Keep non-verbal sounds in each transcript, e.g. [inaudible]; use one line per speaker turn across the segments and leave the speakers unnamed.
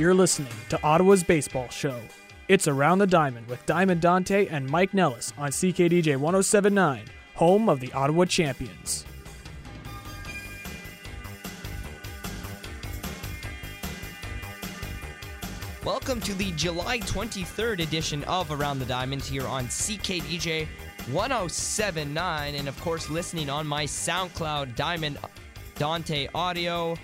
You're listening to Ottawa's Baseball Show. It's Around the Diamond with Diamond Dante and Mike Nellis on CKDJ 1079, home of the Ottawa Champions.
Welcome to the July 23rd edition of Around the Diamond here on CKDJ 1079, and of course, listening on my SoundCloud Diamond Dante Audio.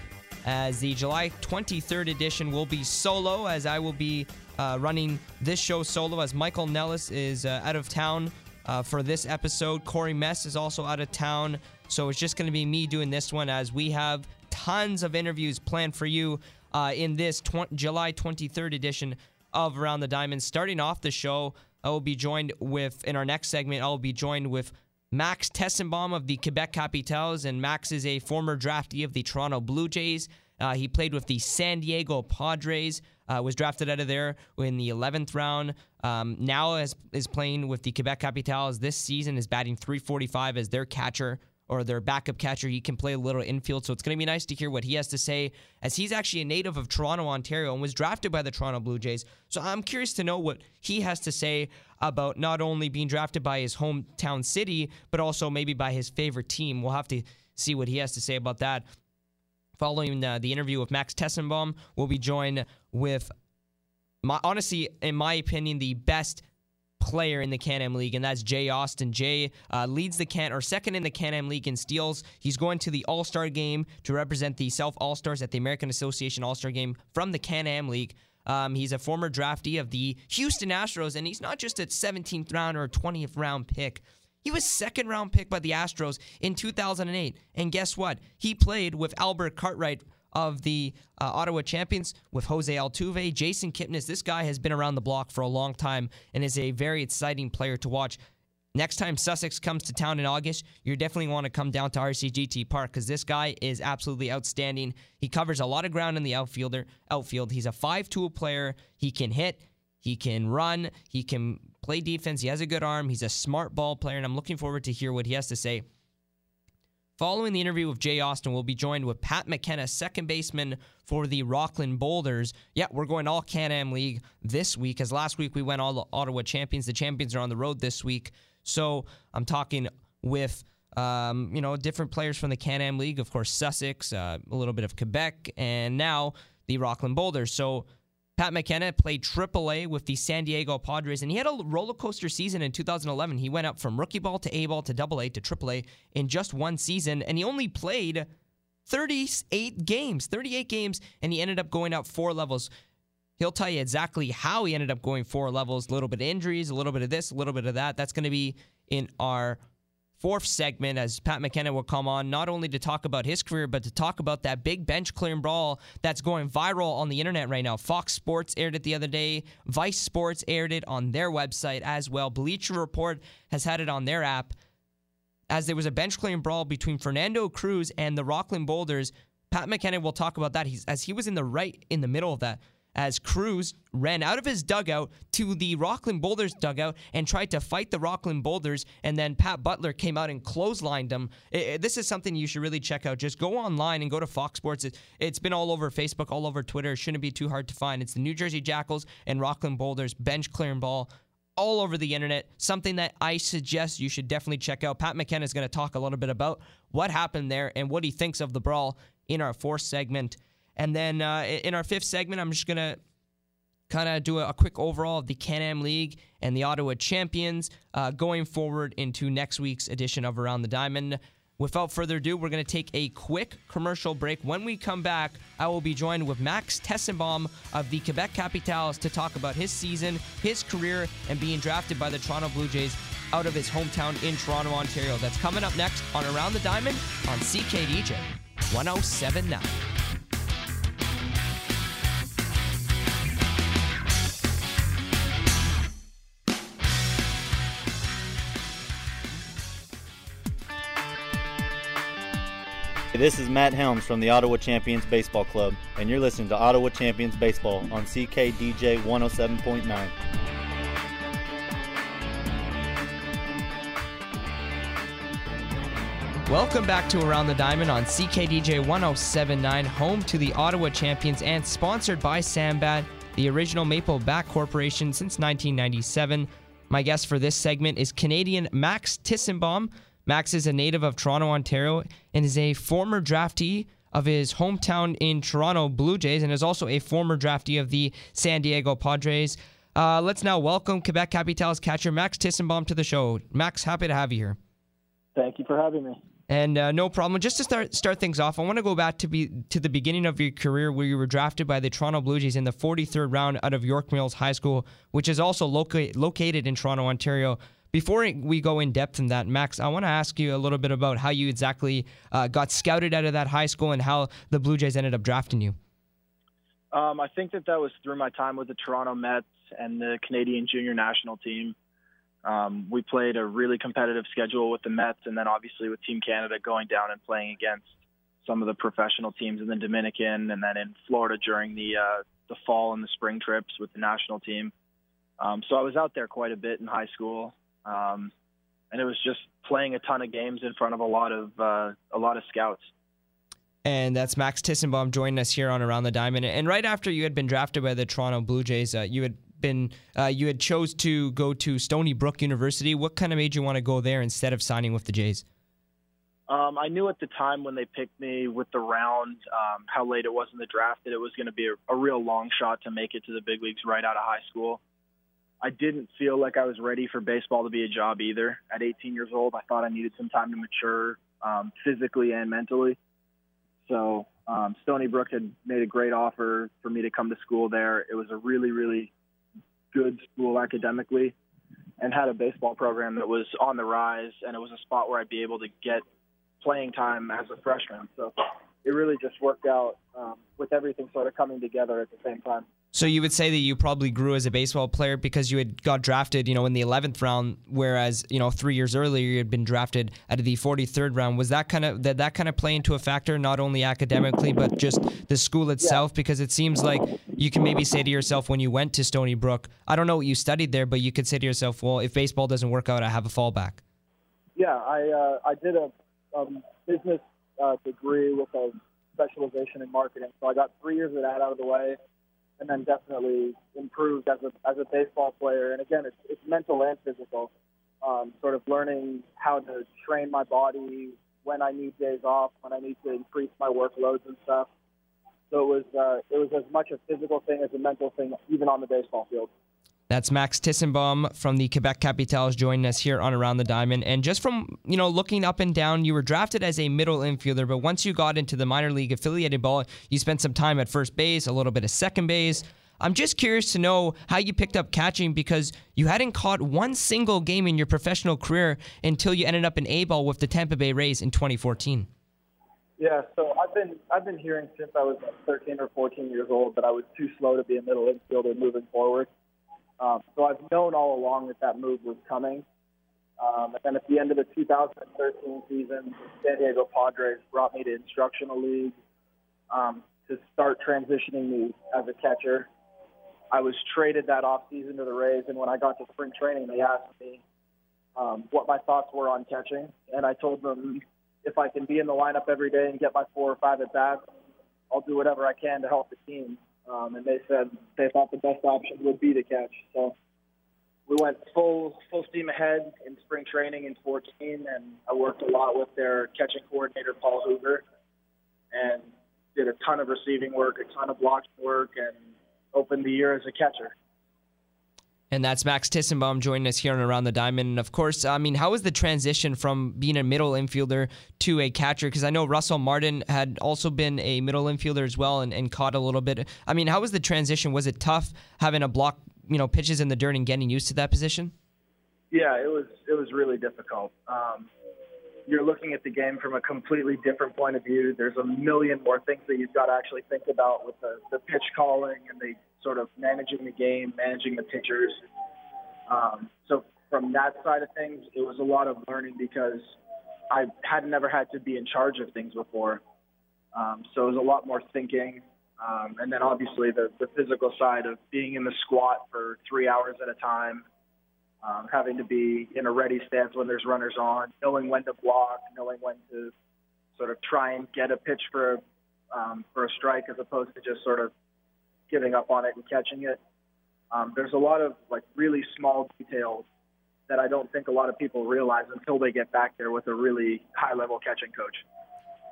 As the July 23rd edition will be solo, as I will be uh, running this show solo, as Michael Nellis is uh, out of town uh, for this episode. Corey Mess is also out of town, so it's just going to be me doing this one as we have tons of interviews planned for you uh, in this tw- July 23rd edition of Around the Diamond. Starting off the show, I will be joined with, in our next segment, I will be joined with Max Tessenbaum of the Quebec Capitals, and Max is a former draftee of the Toronto Blue Jays. Uh, he played with the San Diego Padres, uh, was drafted out of there in the 11th round. Um, now is, is playing with the Quebec Capitals this season, is batting 345 as their catcher or their backup catcher. He can play a little infield, so it's going to be nice to hear what he has to say, as he's actually a native of Toronto, Ontario, and was drafted by the Toronto Blue Jays. So I'm curious to know what he has to say about not only being drafted by his hometown city, but also maybe by his favorite team. We'll have to see what he has to say about that. Following uh, the interview with Max Tessenbaum, we'll be joined with, my, honestly, in my opinion, the best player in the Can-Am League, and that's Jay Austin. Jay uh, leads the Can or second in the Can-Am League in steals. He's going to the All-Star game to represent the Self All-Stars at the American Association All-Star game from the Can-Am League. Um, he's a former draftee of the Houston Astros, and he's not just a 17th round or a 20th round pick. He was second round pick by the Astros in 2008. And guess what? He played with Albert Cartwright of the uh, Ottawa Champions with Jose Altuve, Jason Kipnis. This guy has been around the block for a long time and is a very exciting player to watch. Next time Sussex comes to town in August, you definitely want to come down to RCGT Park because this guy is absolutely outstanding. He covers a lot of ground in the outfielder outfield. He's a five-tool player. He can hit, he can run, he can play defense. He has a good arm. He's a smart ball player, and I'm looking forward to hear what he has to say. Following the interview with Jay Austin, we'll be joined with Pat McKenna, second baseman for the Rockland Boulders. Yeah, we're going all Can Am League this week, as last week we went all the Ottawa champions. The champions are on the road this week. So I'm talking with. Um, you know, different players from the Can Am League, of course, Sussex, uh, a little bit of Quebec, and now the Rockland Boulders. So Pat McKenna played AAA with the San Diego Padres, and he had a roller coaster season in 2011. He went up from rookie ball to A ball to Double AA to AAA in just one season, and he only played 38 games, 38 games, and he ended up going up four levels. He'll tell you exactly how he ended up going four levels. A little bit of injuries, a little bit of this, a little bit of that. That's going to be in our fourth segment as Pat McKenna will come on, not only to talk about his career, but to talk about that big bench clearing brawl that's going viral on the internet right now. Fox Sports aired it the other day, Vice Sports aired it on their website as well. Bleacher Report has had it on their app. As there was a bench clearing brawl between Fernando Cruz and the Rockland Boulders, Pat McKenna will talk about that. He's, as he was in the right in the middle of that as Cruz ran out of his dugout to the Rockland Boulders dugout and tried to fight the Rockland Boulders, and then Pat Butler came out and clotheslined him. It, it, this is something you should really check out. Just go online and go to Fox Sports. It, has been all over Facebook, all over Twitter. It shouldn't be too hard to find. It's the New Jersey Jackals and Rockland Boulders bench clearing ball all over the internet. Something that I suggest you should definitely check out. Pat McKenna is going to talk a little bit about what happened there and what he thinks of the brawl in our fourth segment. And then uh, in our fifth segment, I'm just going to kind of do a, a, quick overall of the Can Am League and the Ottawa Champions uh, going forward into next week's edition of Around the Diamond. Without further ado, we're going to take a quick commercial break. When we come back, I will be joined with Max Tessenbaum of the Quebec Capitals to talk about his season, his career, and being drafted by the Toronto Blue Jays out of his hometown in Toronto, Ontario. That's coming up next on Around the Diamond on CKDJ 1079.
This is Matt Helms from the Ottawa Champions Baseball Club, and you're listening to Ottawa Champions Baseball on CKDJ 107.9.
Welcome back to Around the Diamond on CKDJ 1079, home to the Ottawa Champions and sponsored by Sambat, the original Maple Bat Corporation since 1997. My guest for this segment is Canadian Max Tissenbaum. Max is a native of Toronto, Ontario, and is a former draftee of his hometown in Toronto Blue Jays and is also a former draftee of the San Diego Padres. Uh, let's now welcome Quebec Capitals catcher Max Tissenbaum to the show. Max, happy to have you here.
Thank you for having me.
And uh, no problem. Just to start start things off, I want to go back to be to the beginning of your career, where you were drafted by the Toronto Blue Jays in the 43rd round out of York Mills High School, which is also loca- located in Toronto, Ontario. Before we go in depth in that, Max, I want to ask you a little bit about how you exactly uh, got scouted out of that high school and how the Blue Jays ended up drafting you.
Um, I think that that was through my time with the Toronto Mets and the Canadian junior national team. Um, we played a really competitive schedule with the Mets, and then obviously with Team Canada going down and playing against some of the professional teams in the Dominican, and then in Florida during the uh, the fall and the spring trips with the national team. Um, so I was out there quite a bit in high school, um, and it was just playing a ton of games in front of a lot of uh, a lot of scouts.
And that's Max Tissenbaum joining us here on Around the Diamond. And right after you had been drafted by the Toronto Blue Jays, uh, you had been uh, you had chose to go to Stony Brook University. What kind of made you want to go there instead of signing with the Jays?
Um, I knew at the time when they picked me with the round, um, how late it was in the draft, that it was going to be a, a real long shot to make it to the big leagues right out of high school. I didn't feel like I was ready for baseball to be a job either. At 18 years old, I thought I needed some time to mature um, physically and mentally. So um, Stony Brook had made a great offer for me to come to school there. It was a really, really good school academically and had a baseball program that was on the rise and it was a spot where I'd be able to get playing time as a freshman. So it really just worked out um, with everything sort of coming together at the same time.
So you would say that you probably grew as a baseball player because you had got drafted, you know, in the 11th round, whereas you know three years earlier you had been drafted out of the 43rd round. Was that kind of did that kind of play into a factor, not only academically but just the school itself? Yeah. Because it seems like you can maybe say to yourself when you went to Stony Brook, I don't know what you studied there, but you could say to yourself, well, if baseball doesn't work out, I have a fallback.
Yeah, I uh, I did a um, business uh, degree with a specialization in marketing, so I got three years of that out of the way and then definitely improved as a as a baseball player. And again, it's it's mental and physical. Um, sort of learning how to train my body when I need days off, when I need to increase my workloads and stuff. So it was uh, it was as much a physical thing as a mental thing, even on the baseball field.
That's Max Tissenbaum from the Quebec Capitals joining us here on Around the Diamond. And just from, you know, looking up and down, you were drafted as a middle infielder, but once you got into the minor league affiliated ball, you spent some time at first base, a little bit of second base. I'm just curious to know how you picked up catching because you hadn't caught one single game in your professional career until you ended up in A ball with the Tampa Bay Rays in 2014.
Yeah, so I've been I've been hearing since I was 13 or 14 years old that I was too slow to be a middle infielder moving forward. Um, so I've known all along that that move was coming. Um, and then at the end of the 2013 season, San Diego Padres brought me to instructional league um, to start transitioning me as a catcher. I was traded that off season to the Rays, and when I got to spring training, they asked me um, what my thoughts were on catching, and I told them if I can be in the lineup every day and get my four or five at bats, I'll do whatever I can to help the team um, and they said they thought the best option would be to catch. So we went full full steam ahead in spring training in 14, and I worked a lot with their catching coordinator Paul Hoover, and did a ton of receiving work, a ton of blocking work, and opened the year as a catcher.
And that's Max Tissenbaum joining us here on Around the Diamond. And of course, I mean, how was the transition from being a middle infielder to a catcher? Because I know Russell Martin had also been a middle infielder as well and, and caught a little bit. I mean, how was the transition? Was it tough having a block, you know, pitches in the dirt and getting used to that position?
Yeah, it was. It was really difficult. Um, you're looking at the game from a completely different point of view. There's a million more things that you've got to actually think about with the, the pitch calling and the sort of managing the game, managing the pitchers. Um, so from that side of things, it was a lot of learning because I had never had to be in charge of things before. Um, so it was a lot more thinking. Um, and then obviously the, the physical side of being in the squat for three hours at a time, um, having to be in a ready stance when there's runners on, knowing when to block, knowing when to sort of try and get a pitch for um, for a strike as opposed to just sort of giving up on it and catching it. Um, there's a lot of like really small details that I don't think a lot of people realize until they get back there with a really high level catching coach.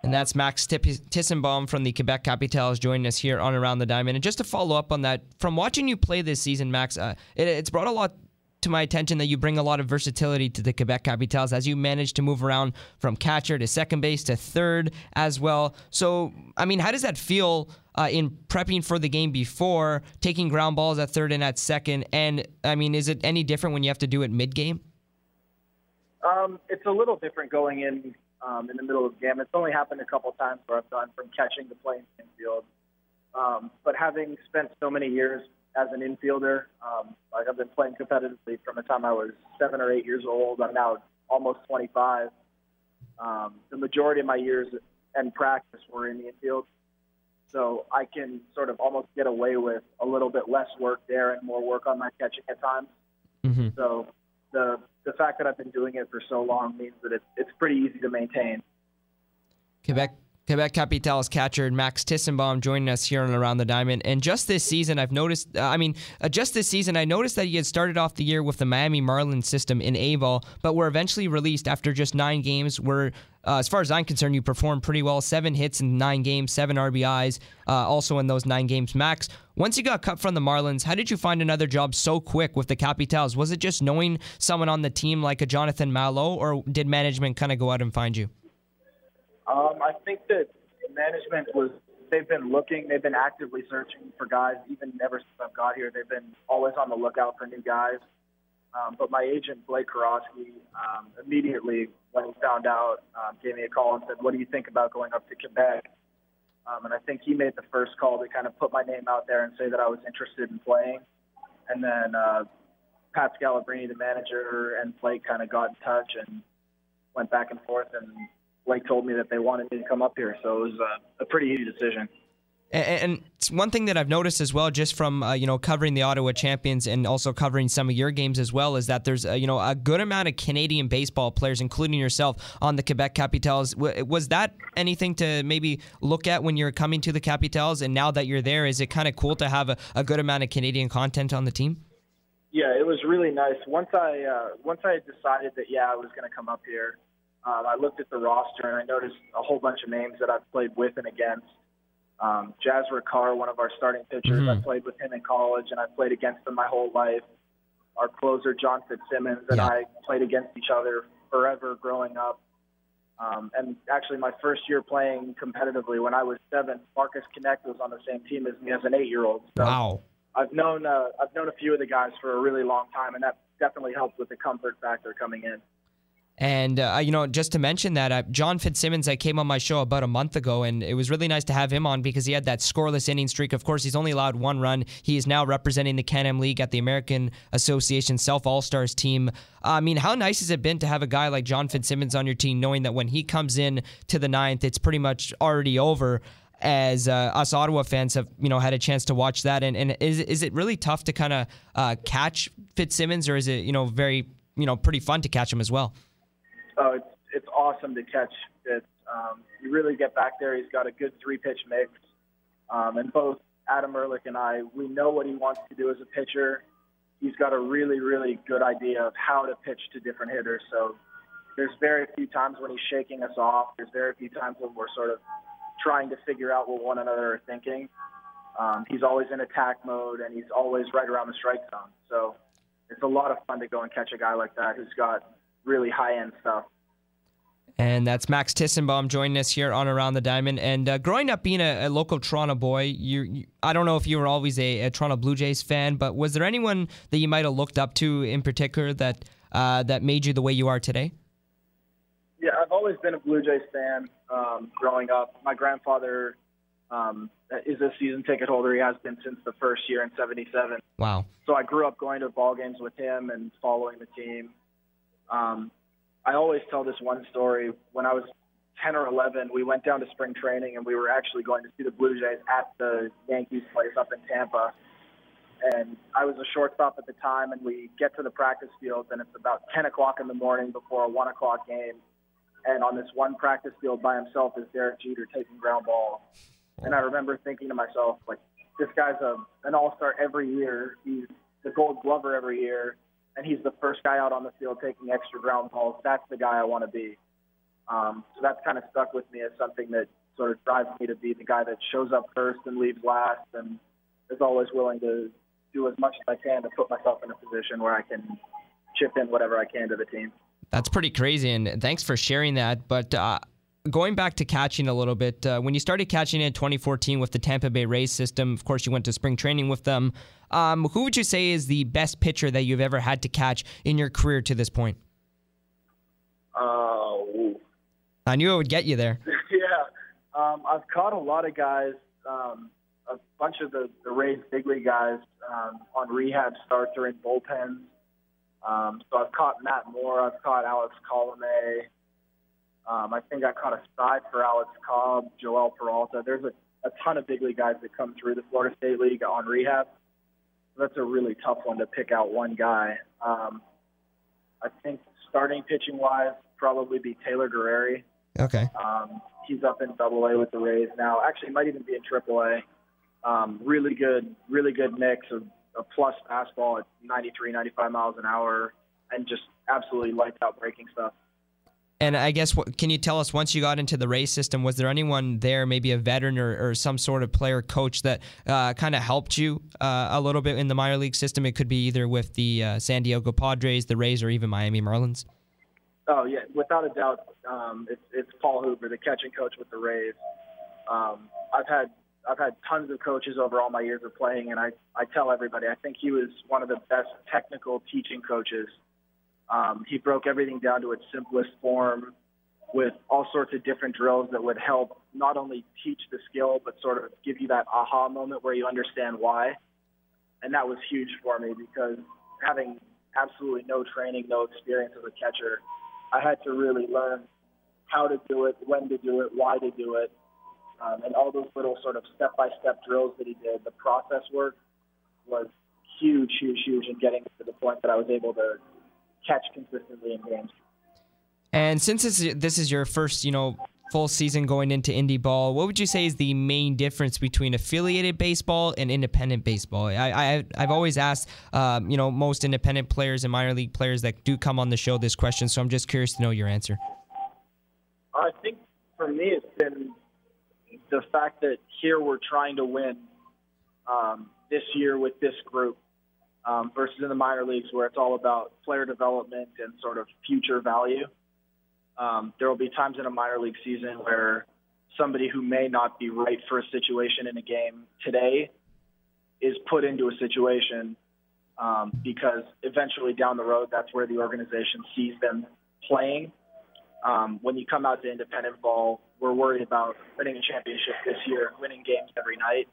And that's Max Tissenbaum from the Quebec Capitals joining us here on Around the Diamond. And just to follow up on that, from watching you play this season, Max, uh, it, it's brought a lot to my attention that you bring a lot of versatility to the Quebec Capitals as you manage to move around from catcher to second base to third as well. So, I mean, how does that feel uh, in prepping for the game before, taking ground balls at third and at second? And, I mean, is it any different when you have to do it mid game?
Um, it's a little different going in um, in the middle of the game. It's only happened a couple times where I've gone from catching to playing infield. Um, but having spent so many years as an infielder. Um, like I've been playing competitively from the time I was seven or eight years old. I'm now almost 25. Um, the majority of my years and practice were in the infield, so I can sort of almost get away with a little bit less work there and more work on my catching at times. Mm-hmm. So the the fact that I've been doing it for so long means that it's it's pretty easy to maintain.
Quebec Quebec Capitals catcher Max Tissenbaum joining us here on Around the Diamond. And just this season, I've noticed, uh, I mean, uh, just this season, I noticed that he had started off the year with the Miami Marlins system in A ball, but were eventually released after just nine games. Where, uh, as far as I'm concerned, you performed pretty well. Seven hits in nine games, seven RBIs, uh, also in those nine games. Max, once you got cut from the Marlins, how did you find another job so quick with the Capitals? Was it just knowing someone on the team like a Jonathan Malo, or did management kind of go out and find you?
Um, I think that management was they've been looking, they've been actively searching for guys even ever since I've got here. They've been always on the lookout for new guys. Um, but my agent Blake Karofsky um, immediately when he found out um, gave me a call and said, "What do you think about going up to Quebec?" Um, and I think he made the first call to kind of put my name out there and say that I was interested in playing. And then uh, Pat Scalabrini, the manager, and Blake kind of got in touch and went back and forth and Blake told me that they wanted me to come up here, so it was a, a pretty easy decision.
And, one thing that I've noticed as well, just from uh, you know covering the Ottawa Champions and also covering some of your games as well, is that there's uh, you know a good amount of Canadian baseball players, including yourself, on the Quebec Capitals. Was that anything to maybe look at when you're coming to the Capitals? And now that you're there, is it kind of cool to have a, a, good amount of Canadian content on the team?
Yeah, it was really nice. Once I uh, once I decided that yeah I was going to come up here, um, I looked at the roster and I noticed a whole bunch of names that I've played with and against. Um, Kar, one of our starting pitchers, mm-hmm. I played with him in college and I played against him my whole life. Our closer, John Fitzsimmons, and yeah. I played against each other forever growing up. Um, and actually, my first year playing competitively when I was seven, Marcus Knecht was on the same team as me as an eight-year-old.
So wow!
I've known uh, I've known a few of the guys for a really long time, and that definitely helped with the comfort factor coming in.
And uh, you know, just to mention that uh, John Fitzsimmons, I came on my show about a month ago, and it was really nice to have him on because he had that scoreless inning streak. Of course, he's only allowed one run. He is now representing the Can-Am League at the American Association Self All Stars team. I mean, how nice has it been to have a guy like John Fitzsimmons on your team, knowing that when he comes in to the ninth, it's pretty much already over as uh, us Ottawa fans have you know had a chance to watch that and, and is is it really tough to kind of uh, catch Fitzsimmons or is it you know very you know pretty fun to catch him as well?
Oh, it's it's awesome to catch it. Um, you really get back there. He's got a good three pitch mix, um, and both Adam Ehrlich and I, we know what he wants to do as a pitcher. He's got a really really good idea of how to pitch to different hitters. So there's very few times when he's shaking us off. There's very few times when we're sort of trying to figure out what one another are thinking. Um, he's always in attack mode, and he's always right around the strike zone. So it's a lot of fun to go and catch a guy like that who's got really high end stuff.
And that's Max Tissenbaum joining us here on Around the Diamond. And uh, growing up being a, a, local Toronto boy, you, you, I don't know if you were always a, a, Toronto Blue Jays fan, but was there anyone that you might have looked up to in particular that uh, that made you the way you are today?
Yeah, I've always been a Blue Jays fan um, growing up. My grandfather um, is a season ticket holder. He has been since the first year in '77.
Wow!
So I grew up going to ball games with him and following the team. Um, I always tell this one story. When I was 10 or 11, we went down to spring training and we were actually going to see the Blue Jays at the Yankees place up in Tampa. and I was a shortstop at the time, and we get to the practice field, and it's about 10 o'clock in the morning before a 1 o'clock game. And on this one practice field by himself is Derek Jeter taking ground balls. And I remember thinking to myself, like, this guy's a, an all star every year. He's the gold glover every year, and he's the first guy out on the field taking extra ground balls. That's the guy I want to be. Um, so that's kind of stuck with me as something that sort of drives me to be the guy that shows up first and leaves last and is always willing to do as much as I can to put myself in a position where I can chip in whatever I can to the team.
That's pretty crazy, and thanks for sharing that. But uh, going back to catching a little bit, uh, when you started catching in 2014 with the Tampa Bay Rays system, of course, you went to spring training with them. Um, who would you say is the best pitcher that you've ever had to catch in your career to this point?
Uh,
I knew it would get you there. [laughs]
yeah, um, I've caught a lot of guys, um, a bunch of the, the Rays big league guys um, on rehab starts or in bullpens. Um, so I've caught Matt Moore, I've caught Alex Colome. Um, I think I caught a side for Alex Cobb, Joel Peralta. There's a, a ton of big league guys that come through the Florida State League on rehab. So that's a really tough one to pick out one guy. Um, I think starting pitching wise, probably be Taylor Guerrieri.
Okay.
Um, he's up in Double A with the Rays now. Actually, might even be in Triple A. Um, really good, really good mix of a plus fastball at 93, 95 miles an hour, and just absolutely lights out breaking stuff.
And I guess, what, can you tell us once you got into the Rays system, was there anyone there, maybe a veteran or, or some sort of player coach that uh, kind of helped you uh, a little bit in the minor league system? It could be either with the uh, San Diego Padres, the Rays, or even Miami Marlins.
Oh yeah, without a doubt, um, it's, it's Paul Hoover, the catching coach with the Rays. Um, I've had I've had tons of coaches over all my years of playing, and I I tell everybody I think he was one of the best technical teaching coaches. Um, he broke everything down to its simplest form, with all sorts of different drills that would help not only teach the skill, but sort of give you that aha moment where you understand why. And that was huge for me because having absolutely no training, no experience as a catcher, I had to really learn how to do it, when to do it, why to do it, um, and all those little sort of step-by-step drills that he did. The process work was huge, huge, huge in getting to the point that I was able to catch consistently in games.
And since this is, this is your first, you know, full season going into indie ball, what would you say is the main difference between affiliated baseball and independent baseball? I, I I've always asked, um, you know, most independent players and minor league players that do come on the show this question, so I'm just curious to know your answer.
I think for me, it's been the fact that here we're trying to win um, this year with this group um, versus in the minor leagues where it's all about player development and sort of future value. Um, there will be times in a minor league season where somebody who may not be right for a situation in a game today is put into a situation um, because eventually down the road, that's where the organization sees them playing. Um, when you come out to independent ball, we're worried about winning a championship this year, winning games every night.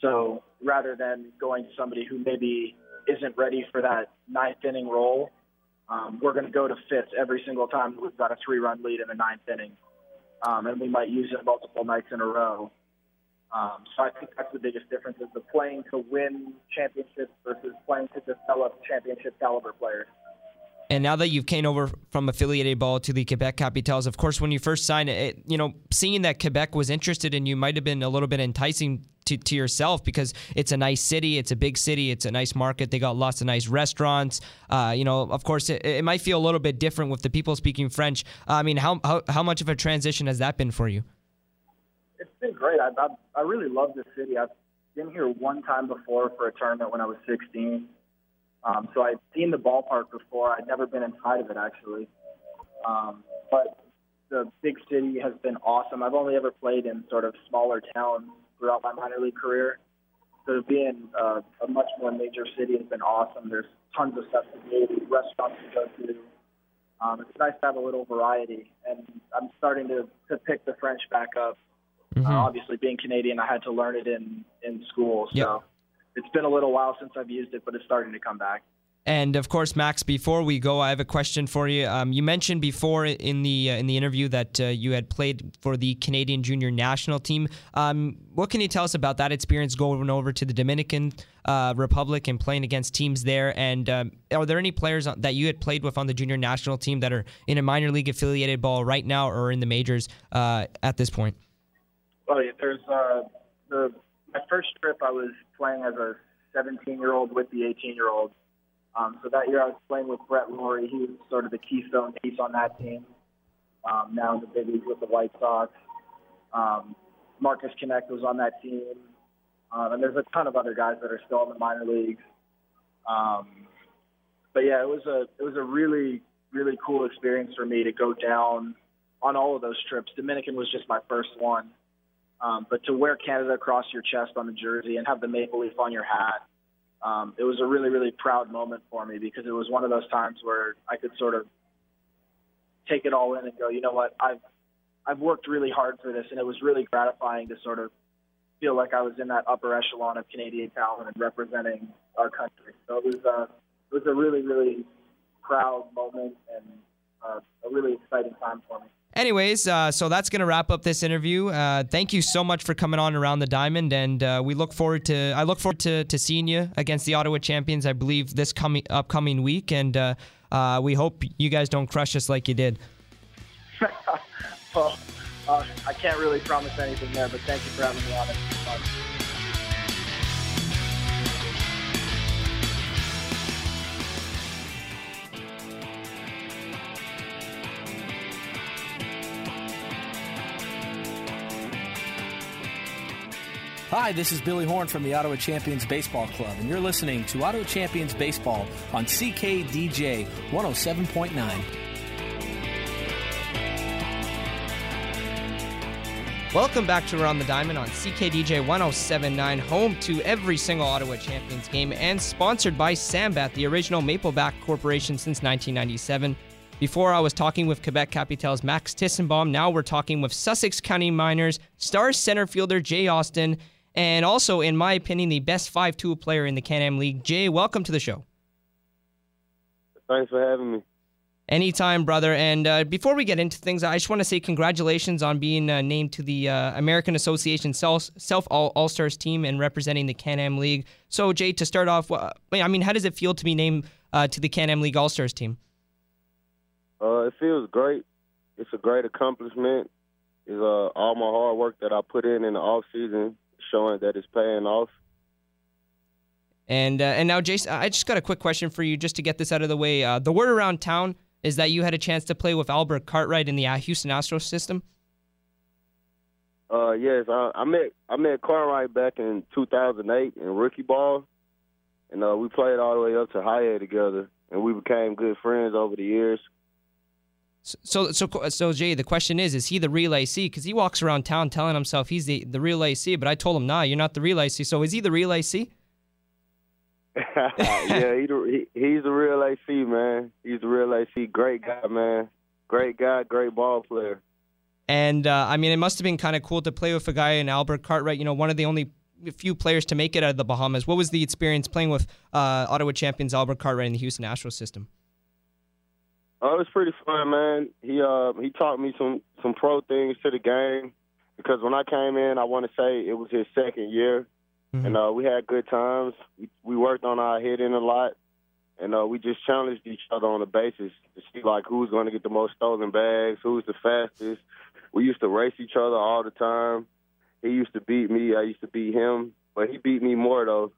So rather than going to somebody who maybe isn't ready for that ninth inning role, um, we're going to go to Fitz every single time we've got a three-run lead in the ninth inning, um, and we might use it multiple nights in a row. Um, so I think that's the biggest difference: is the playing to win championships versus playing to develop championship caliber players.
And now that you've came over from affiliated ball to the Quebec Capitals, of course, when you first signed it, you know, seeing that Quebec was interested in you might have been a little bit enticing to, to yourself because it's a nice city, it's a big city, it's a nice market. They got lots of nice restaurants. Uh, you know, of course, it, it, might feel a little bit different with the people speaking French. Uh, I mean, how, how how much of a transition has that been for you?
It's been great. I I, I really love this city. I've been here one time before for a tournament when I was 16 um, so I'd seen the ballpark before. I'd never been inside of it actually. Um, but the big city has been awesome. I've only ever played in sort of smaller towns throughout my minor league career. So being uh, a much more major city has been awesome. There's tons of stuff to do, restaurants to go to. Um, it's nice to have a little variety, and I'm starting to, to pick the French back up. Mm-hmm. Uh, obviously, being Canadian, I had to learn it in in school, so. Yep it's been a little while since I've used it, but it's starting to come back.
And of course, Max. Before we go, I have a question for you. Um, you mentioned before in the uh, in the interview that uh, you had played for the Canadian Junior National Team. Um, what can you tell us about that experience going over to the Dominican uh, Republic and playing against teams there? And um, are there any players that you had played with on the Junior National Team that are in a minor league affiliated ball right now or in the majors uh, at this point?
Well, there's uh, the my first trip. I was playing as a 17 year old with the 18 year olds um, so that year I was playing with Brett Lawrie. He was sort of the keystone piece on that team. Um, now in the big leagues with the White Sox. Um, Marcus Knecht was on that team. Um, and there's a ton of other guys that are still in the minor leagues. Um, but yeah, it was a it was a really really cool experience for me to go down on all of those trips. Dominican was just my first one, um, but to wear Canada across your chest on the jersey and have the maple leaf on your hat um, it was a really, really proud moment for me because it was one of those times where I could sort of take it all in and go, you know what, I've I've worked really hard for this, and it was really gratifying to sort of feel like I was in that upper echelon of Canadian talent and representing our country. So it was uh, it was a really, really proud moment and uh, a really exciting time for me.
Anyways, uh, so that's going to wrap up this interview. Uh, thank you so much for coming on around the diamond, and uh, we look forward to. I look forward to, to seeing you against the Ottawa champions. I believe this coming upcoming week, and uh, uh, we hope you guys don't crush us like you did. [laughs]
well, uh, I can't really promise anything there, but thank you for having me on. It.
Hi, this is Billy Horn from the Ottawa Champions Baseball Club, and you're listening to Ottawa Champions Baseball on CKDJ 107.9.
Welcome back to Around the Diamond on CKDJ 1079, home to every single Ottawa Champions game and sponsored by Sambat, the original Maple Bat Corporation since 1997. Before I was talking with Quebec Capitals Max Tissenbaum, now we're talking with Sussex County Miners star center fielder Jay Austin and also, in my opinion, the best 5 2 player in the Can Am League. Jay, welcome to the show.
Thanks for having me.
Anytime, brother. And uh, before we get into things, I just want to say congratulations on being uh, named to the uh, American Association Self All Stars team and representing the Can Am League. So, Jay, to start off, I mean, how does it feel to be named uh, to the Can Am League All Stars team?
Uh, it feels great. It's a great accomplishment. It's uh, all my hard work that I put in in the off season showing that it's paying off.
And uh, and now, Jason, I just got a quick question for you, just to get this out of the way. Uh, the word around town is that you had a chance to play with Albert Cartwright in the uh, Houston Astros system.
Uh, yes, I, I met I met Cartwright back in 2008 in rookie ball, and uh, we played all the way up to high A together, and we became good friends over the years.
So, so, so, Jay, the question is: Is he the real AC? Because he walks around town telling himself he's the, the real AC. But I told him, Nah, you're not the real AC. So, is he the real AC? [laughs] [laughs]
yeah, he, he, he's the real AC, man. He's the real AC. Great guy, man. Great guy, great ball player.
And uh, I mean, it must have been kind of cool to play with a guy in Albert Cartwright. You know, one of the only few players to make it out of the Bahamas. What was the experience playing with uh, Ottawa champions Albert Cartwright in the Houston Astros system?
Oh, it was pretty fun, man. He uh he taught me some some pro things to the game because when I came in, I want to say it was his second year, mm-hmm. and uh, we had good times. We, we worked on our hitting a lot, and uh, we just challenged each other on the basis to see like who's going to get the most stolen bags, who's the fastest. We used to race each other all the time. He used to beat me, I used to beat him, but he beat me more though.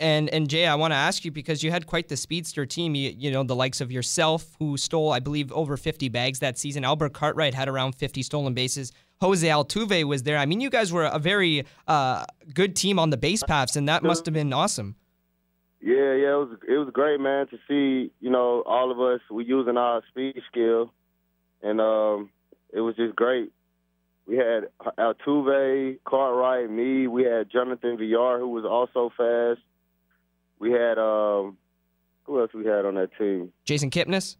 And and Jay, I want to ask you because you had quite the speedster team. You, you know the likes of yourself, who stole, I believe, over 50 bags that season. Albert Cartwright had around 50 stolen bases. Jose Altuve was there. I mean, you guys were a very uh, good team on the base paths, and that must have been awesome.
Yeah, yeah, it was it was great, man, to see you know all of us we using our speed skill, and um, it was just great. We had Altuve, Cartwright, me. We had Jonathan Villar, who was also fast. We had um, who else we had on that team?
Jason Kipnis.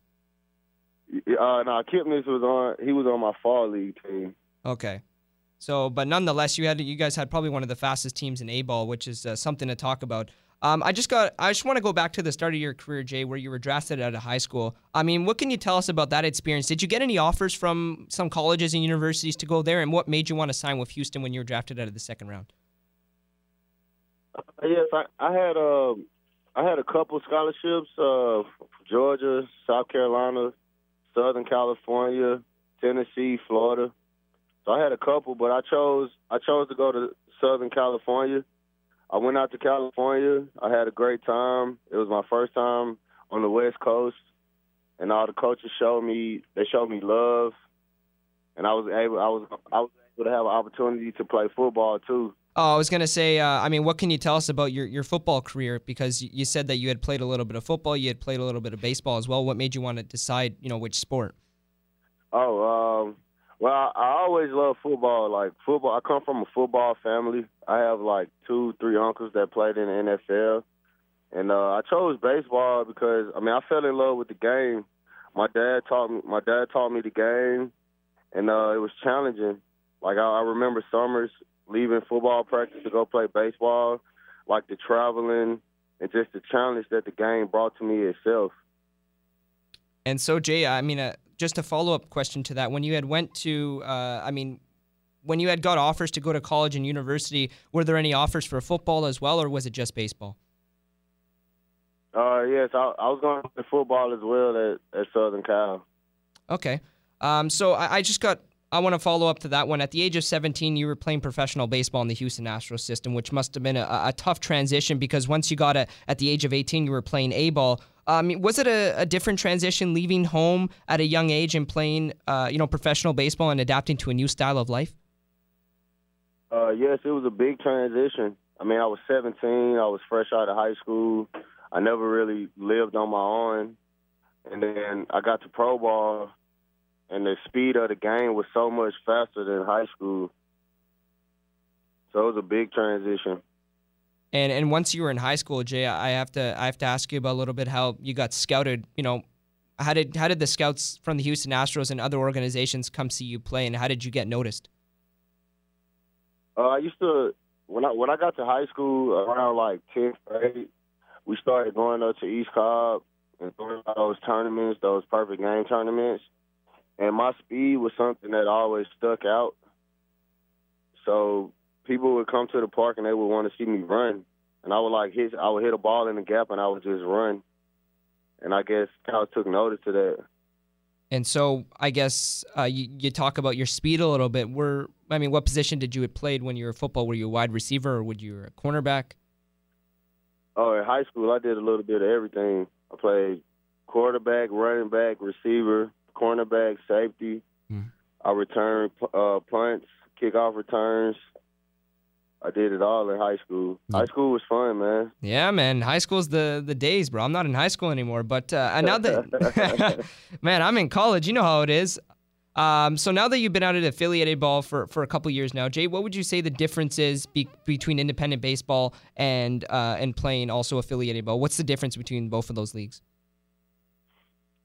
Uh, no, Kipnis was on. He was on my fall league team.
Okay. So, but nonetheless, you had you guys had probably one of the fastest teams in A ball, which is uh, something to talk about. Um, I just got. I just want to go back to the start of your career, Jay, where you were drafted out of high school. I mean, what can you tell us about that experience? Did you get any offers from some colleges and universities to go there, and what made you want to sign with Houston when you were drafted out of the second round?
Uh, yes, I, I had uh, I had a couple scholarships: uh, Georgia, South Carolina, Southern California, Tennessee, Florida. So I had a couple, but I chose I chose to go to Southern California I went out to California. I had a great time. It was my first time on the West Coast, and all the coaches showed me they showed me love, and I was able I was I was able to have an opportunity to play football too.
Oh, I was gonna say. Uh, I mean, what can you tell us about your, your football career? Because you said that you had played a little bit of football, you had played a little bit of baseball as well. What made you want to decide, you know, which sport?
Oh, um, well, I, always love football. Like football, I come from a football family. I have like two, three uncles that played in the NFL, and uh, I chose baseball because I mean I fell in love with the game. My dad taught me. My dad taught me the game, and uh, it was challenging. Like I, I remember summers leaving football practice to go play baseball, like the traveling and just the challenge that the game brought to me itself.
And so, Jay, I mean, uh, just a follow up question to that. When you had went to, uh, I mean, when you had got offers to go to college and university, were there any offers for football as well, or was it just baseball?
Uh, yes, I, I was going to football as well at, at Southern Cal.
Okay. Um, so I, I just got I want to follow up to that one. At the age of 17, you were playing professional baseball in the Houston Astros system, which must have been a, a tough transition because once you got a, at the age of 18, you were playing A ball. Um, was it a, a, different transition leaving home at a young age and playing, uh, you know, professional baseball and adapting to a new style of life?
Uh, yes, it was a big transition. I mean, I was 17. I was fresh out of high school. I never really lived on my own. And then I got to pro ball, and the speed of the game was so much faster than high school. So it was a big transition.
And and once you were in high school, Jay, I have to I have to ask you about a little bit how you got scouted. You know, how did how did the scouts from the Houston Astros and other organizations come see you play, and how did you get noticed?
Uh, I used to when I when I got to high school around like tenth grade, we started going up to East Cobb and throwing those tournaments, those perfect game tournaments, and my speed was something that always stuck out. So people would come to the park and they would want to see me run, and I would like hit. I would hit a ball in the gap and I would just run, and I guess scouts took notice to that.
And so I guess uh, you, you talk about your speed a little bit. Were I mean, what position did you have played when you were football? Were you a wide receiver or would you were a cornerback?
Oh, in high school, I did a little bit of everything. I played quarterback, running back, receiver, cornerback, safety. Mm. I returned uh, punts, kickoff returns, I did it all in high school. High school was fun, man.
Yeah, man. High school's the the days, bro. I'm not in high school anymore, but uh, now that [laughs] man, I'm in college. You know how it is. Um, so now that you've been out at affiliated ball for, for a couple years now, Jay, what would you say the difference is be- between independent baseball and uh, and playing also affiliated ball? What's the difference between both of those leagues?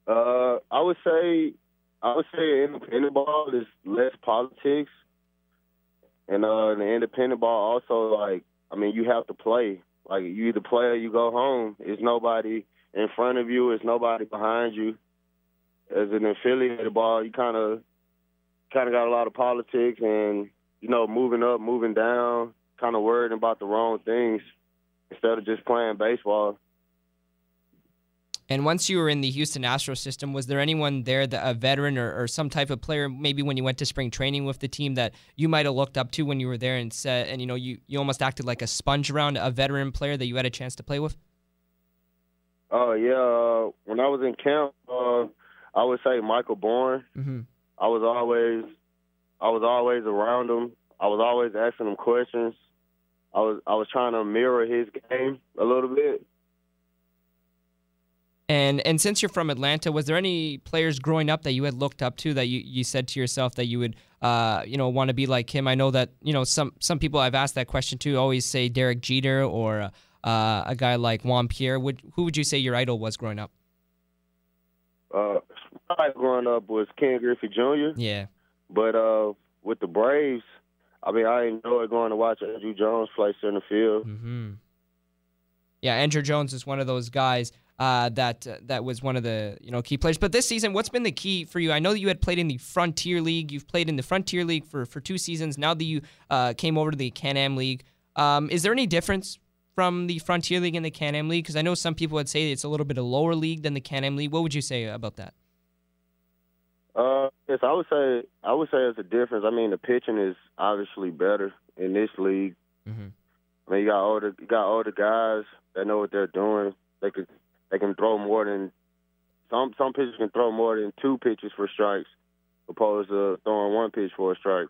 Uh, I would say I would say independent ball is less politics and uh, the independent ball also like I mean you have to play. Like you either play or you go home. It's nobody in front of you. It's nobody behind you. As an affiliated ball, you kind of kind of got a lot of politics and you know moving up, moving down, kind of worrying about the wrong things instead of just playing baseball.
And once you were in the Houston Astros system, was there anyone there, that, a veteran or, or, some type of player, maybe when you went to spring training with the team that you might have looked up to when you were there and said, and you know, you, you almost acted like a sponge around a veteran player that you had a chance to play with?
Oh uh, yeah, uh, when I was in camp, uh, I would say Michael Bourn. Mm-hmm. I was always, I was always around him. I was always asking him questions. I was I was trying to mirror his game a little bit.
And and since you're from Atlanta, was there any players growing up that you had looked up to that you, you said to yourself that you would uh, you know want to be like him? I know that you know some some people I've asked that question to always say Derek Jeter or uh, a guy like Juan Pierre. Would who would you say your idol was growing up?
Uh, growing up was Ken Griffey Jr.
Yeah,
but uh, with the Braves, I mean I enjoyed going to watch Andruw Jones play center field.
Mm-hmm. Yeah, Andruw Jones is one of those guys uh, that uh, that was one of the you know key players. But this season, what's been the key for you? I know that you had played in the Frontier League. You've played in the Frontier League for for two seasons. Now that you uh, came over to the Can-Am League, um, is there any difference from the Frontier League and the Can-Am League? Because I know some people would say it's a little bit a lower league than the Can-Am League. What would you say about that?
Uh, yes, I would say I would say it's a difference. I mean, the pitching is obviously better in this league.
Mm-hmm.
I mean, you got older, you got older guys that know what they're doing. They could, they can throw more than some. Some pitchers can throw more than two pitches for strikes, opposed to throwing one pitch for a strike.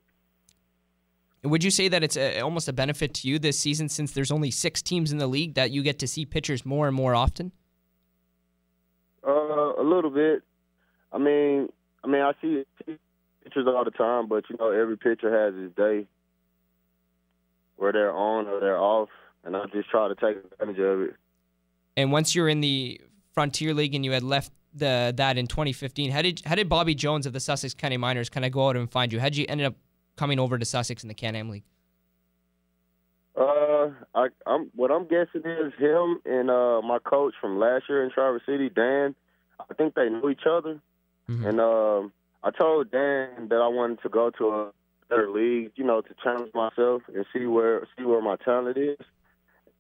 Would you say that it's a, almost a benefit to you this season since there's only six teams in the league that you get to see pitchers more and more often?
Uh, a little bit. I mean, I mean, I see pitchers all the time, but you know, every pitcher has his day where they're on or they're off, and I just try to take advantage of it.
And once you're in the Frontier League and you had left the that in 2015, how did how did Bobby Jones of the Sussex County Miners kind of go out and find you? How did you end up coming over to Sussex in the Can-Am League?
Uh, I, I'm what I'm guessing is him and uh my coach from last year in Traverse City, Dan. I think they knew each other,
Mhm.
and um, I told Dan that I wanted to go to a better league, you know, to challenge myself and see where see where my talent is.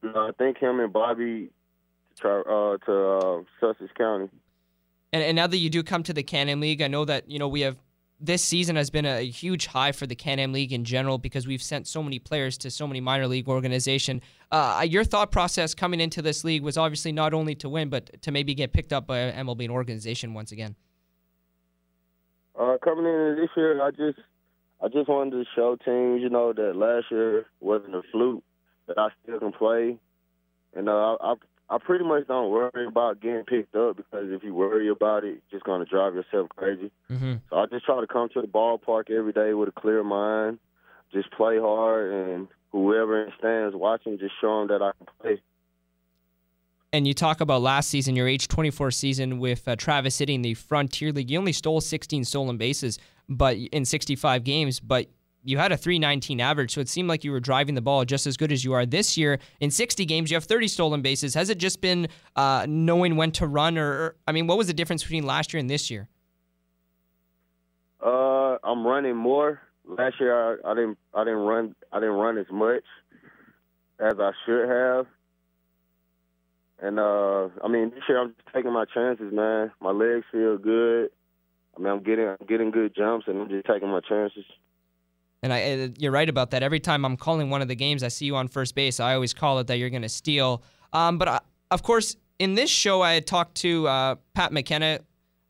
And, I think him and Bobby uh, to uh, Sussex County.
And, and now that you do come to the Can-Am League, I know that you know we have this season has been a huge high for the Can-Am League in general because we've sent so many players to so many minor league organization. Uh, your thought process coming into this league was obviously not only to win, but to maybe get picked up by an MLB organization once again.
Uh, coming into this year, I just I just wanted to show teams, you know, that last year wasn't a fluke, that I still can play, and uh, I I pretty much don't worry about getting picked up because if you worry about it, you're just gonna drive yourself crazy.
Mm-hmm.
So I just try to come to the ballpark every day with a clear mind, just play hard, and whoever in stands watching, just show them that I can play.
And you talk about last season, your age 24 season with uh, Traverse City in the Frontier League. You only stole 16 stolen bases, but in 65 games, but you had a 319 average, so it seemed like you were driving the ball just as good as you are this year. In 60 games, you have 30 stolen bases. Has it just been uh, knowing when to run, or, I mean, what was the difference between last year and this year?
Uh, I'm running more. Last year, I, I didn't I didn't run I didn't run as much as I should have. And uh, I mean, this year I'm just taking my chances, man. My legs feel good. I mean, I'm getting I'm getting good jumps, and I'm just taking my chances.
And I, uh, you're right about that. Every time I'm calling one of the games, I see you on first base. I always call it that you're going to steal. Um, but I, of course, in this show, I had talked to uh, Pat McKenna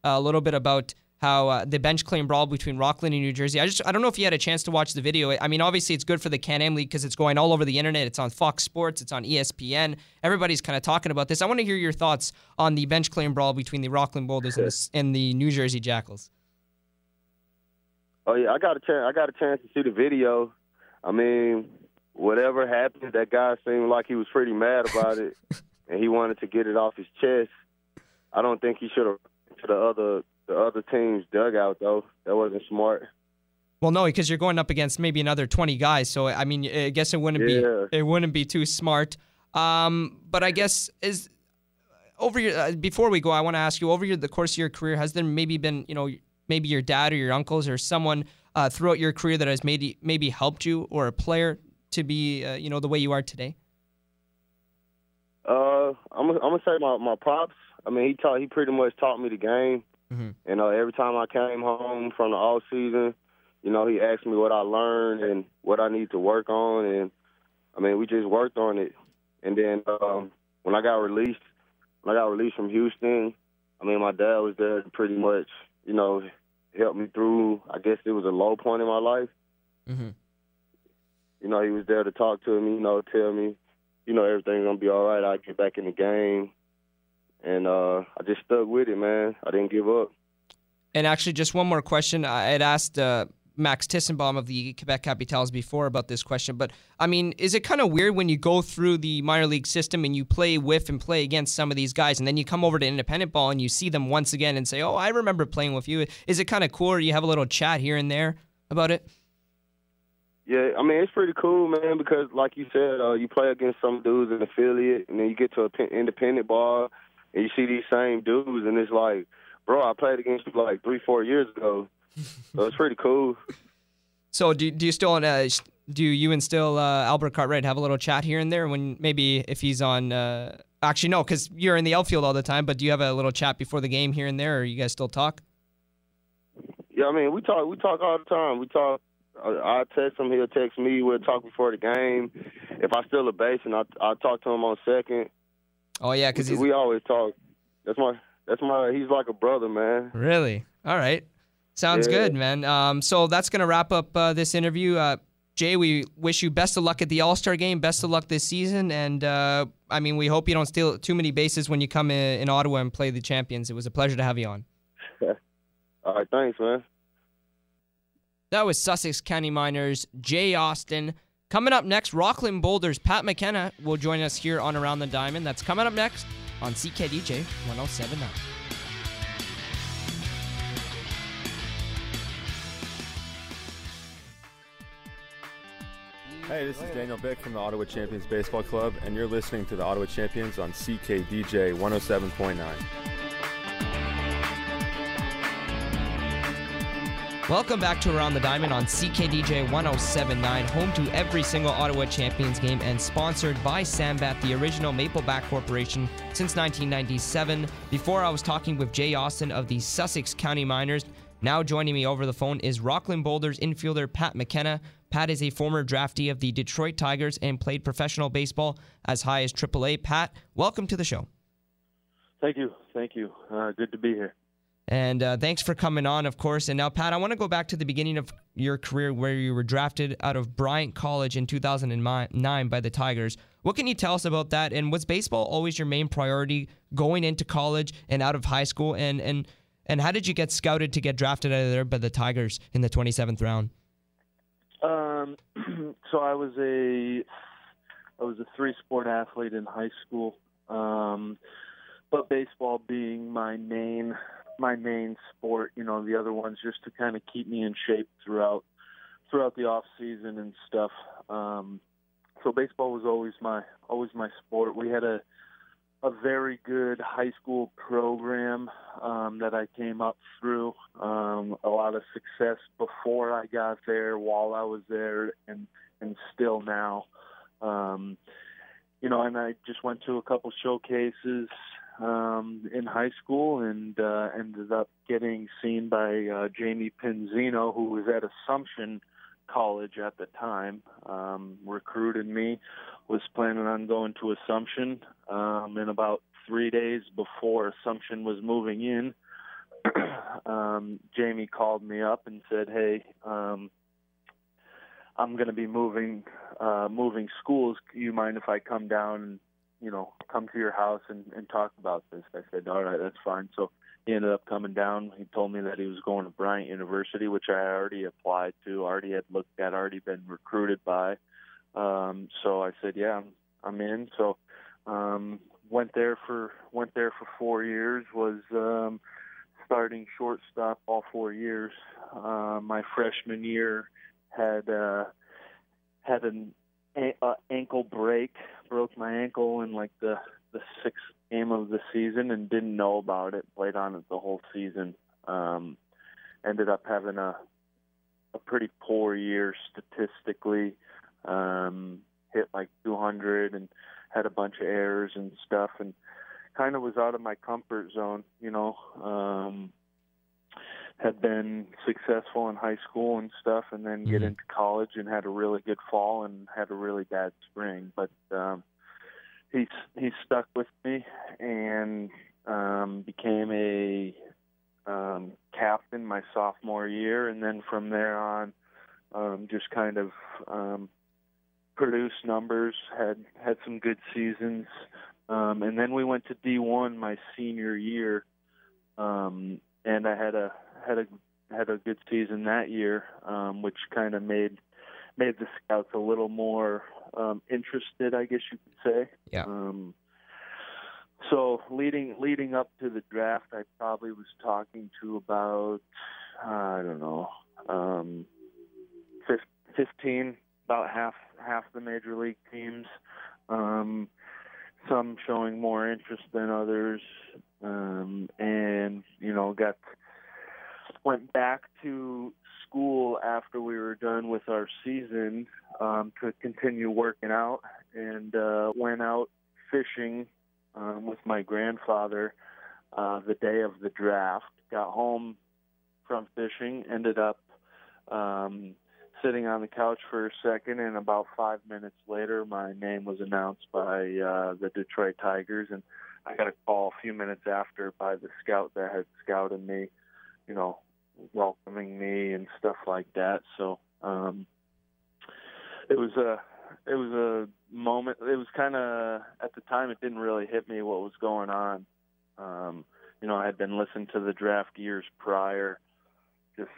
a little bit about how uh, the bench clean brawl between Rockland and New Jersey. I just I don't know if you had a chance to watch the video. I mean, obviously it's good for the Can-Am League because it's going all over the internet. It's on Fox Sports. It's on ESPN. Everybody's kind of talking about this. I want to hear your thoughts on the bench clean brawl between the Rockland Boulders and the, and the New Jersey Jackals.
Oh yeah, I got a chance. I got a chance to see the video. I mean, whatever happened, that guy seemed like he was pretty mad about it, [laughs] and he wanted to get it off his chest. I don't think he should have to the other the other team's dugout though. That wasn't smart.
Well, no, because you're going up against maybe another 20 guys. So I mean, I guess it wouldn't
Yeah.
be it wouldn't be too smart. Um, but I guess is over your uh, before we go, I want to ask you over your, the course of your career, has there maybe been you know maybe your dad or your uncles or someone uh, throughout your career that has maybe maybe helped you or a player to be uh, you know the way you are today?
Uh, I'm I'm gonna say my my pops. I mean, he taught he pretty much taught me the game.
Mhm.
And uh, every time I came home from the off season, you know, he asked me what I learned and what I need to work on, and I mean, we just worked on it. And then um, when I got released, when I got released from Houston, I mean, my dad was there to pretty much, you know, helped me through. I guess it was a low point in my life.
Mm-hmm.
You know, he was there to talk to me, you know, tell me, you know, everything's gonna be all right. I get back in the game, and uh, I just stuck with it, man. I didn't give up.
And actually, just one more question. I had asked uh, Max Tissenbaum of the Quebec Capitals before about this question, but I mean, is it kind of weird when you go through the minor league system and you play with and play against some of these guys, and then you come over to independent ball and you see them once again and say, "Oh, I remember playing with you." Is it kind of cool, or you have a little chat here and there about it?
Yeah, I mean it's pretty cool, man. Because like you said, uh, you play against some dudes in affiliate, and then you get to an independent ball, and you see these same dudes, and it's like, bro, I played against you like three, four years ago. So it's pretty cool.
So do do you still uh, do you and still uh, Albert Cartwright have a little chat here and there when maybe if he's on? Uh, actually, no, because you're in the outfield all the time. But do you have a little chat before the game here and there, or you guys still talk?
Yeah, I mean we talk we talk all the time. We talk. I text him, he'll text me. We'll talk before the game. If I steal a base, and I I talk to him on second.
Oh yeah, because
we, we always talk. That's my that's my. He's like a brother, man.
Really? All right. Sounds yeah. good, man. Um, so that's gonna wrap up uh, this interview. Uh, Jay, we wish you best of luck at the All Star game. Best of luck this season, and uh, I mean, we hope you don't steal too many bases when you come in, in Ottawa and play the champions. It was a pleasure to have you on. [laughs]
All right, thanks, man.
That was Sussex County Miners Jay Austin. Coming up next, Rockland Boulders Pat McKenna will join us here on Around the Diamond. That's coming up next on CKDJ 1079.
Hey, this is Daniel Bick from the Ottawa Champions Baseball Club, and you're listening to the Ottawa Champions on CKDJ 107.9.
Welcome back to Around the Diamond on CKDJ 1079, home to every single Ottawa Champions game and sponsored by Sam Bat, the original Maple Bat Corporation since 1997. Before I was talking with Jay Austin of the Sussex County Miners. Now joining me over the phone is Rockland Boulders infielder Pat McKenna. Pat is a former draftee of the Detroit Tigers and played professional baseball as high as AAA. Pat, welcome to the show.
Thank you. Thank you. Uh, good to be here.
And uh, thanks for coming on, of course. And now, Pat, I want to go back to the beginning of your career where you were drafted out of Bryant College in 2009 by the Tigers. What can you tell us about that? And was baseball always your main priority going into college and out of high school? And and and how did you get scouted to get drafted out of there by the Tigers in the 27th round?
Um, [clears throat] so I was a I was a three sport athlete in high school, um, but baseball being my main my main sport. You know, the other ones just to kind of keep me in shape throughout throughout the off season and stuff. Um, so baseball was always my always my sport. We had a a very good high school program um, that I came up through. Um, a lot of success before I got there, while I was there, and and still now. Um, you know, and I just went to a couple showcases um, in high school and uh, ended up getting seen by uh, Jamie Pinzino, who was at Assumption College at the time. Um, recruited me was planning on going to Assumption. Um, and about three days before Assumption was moving in, [clears throat] um, Jamie called me up and said, "Hey, um, I'm going to be moving uh, moving schools. You mind if I come down and you know come to your house and, and talk about this?" I said, "All right, that's fine." So he ended up coming down. He told me that he was going to Bryant University, which I already applied to, already had looked at, already been recruited by. Um, so I said, yeah, I'm, I'm in. So um, went there for went there for four years. Was um, starting shortstop all four years. Uh, my freshman year had uh, had an a- uh, ankle break, broke my ankle in like the the sixth game of the season and didn't know about it. Played on it the whole season. Um, ended up having a a pretty poor year statistically um, hit like 200 and had a bunch of errors and stuff, and kind of was out of my comfort zone. You know, um, had been successful in high school and stuff, and then get mm-hmm. into college and had a really good fall and had a really bad spring. But um, he he stuck with me and um, became a um, captain my sophomore year, and then from there on, um, just kind of um, produced numbers, had had some good seasons, um, and then we went to D1 my senior year, um, and I had a had a had a good season that year, um, which kind of made made the scouts a little more um, interested, I guess you could say.
Yeah.
Um, so leading leading up to the draft, I probably was talking to about I don't know um, 15, about half half the major league teams. Um, some showing more interest than others, um, and you know got went back to school after we were done with our season um, to continue working out, and uh, went out fishing um, with my grandfather uh, the day of the draft. Got home from fishing, ended up um, sitting on the couch for a second, and about five minutes later, my name was announced by uh, the Detroit Tigers, and I got a call a few minutes after by the scout that had scouted me, you know, welcoming me and stuff like that. So um, it was a it was a moment. It was kind of at the time it didn't really hit me what was going on. Um, you know, I had been listening to the draft years prior, just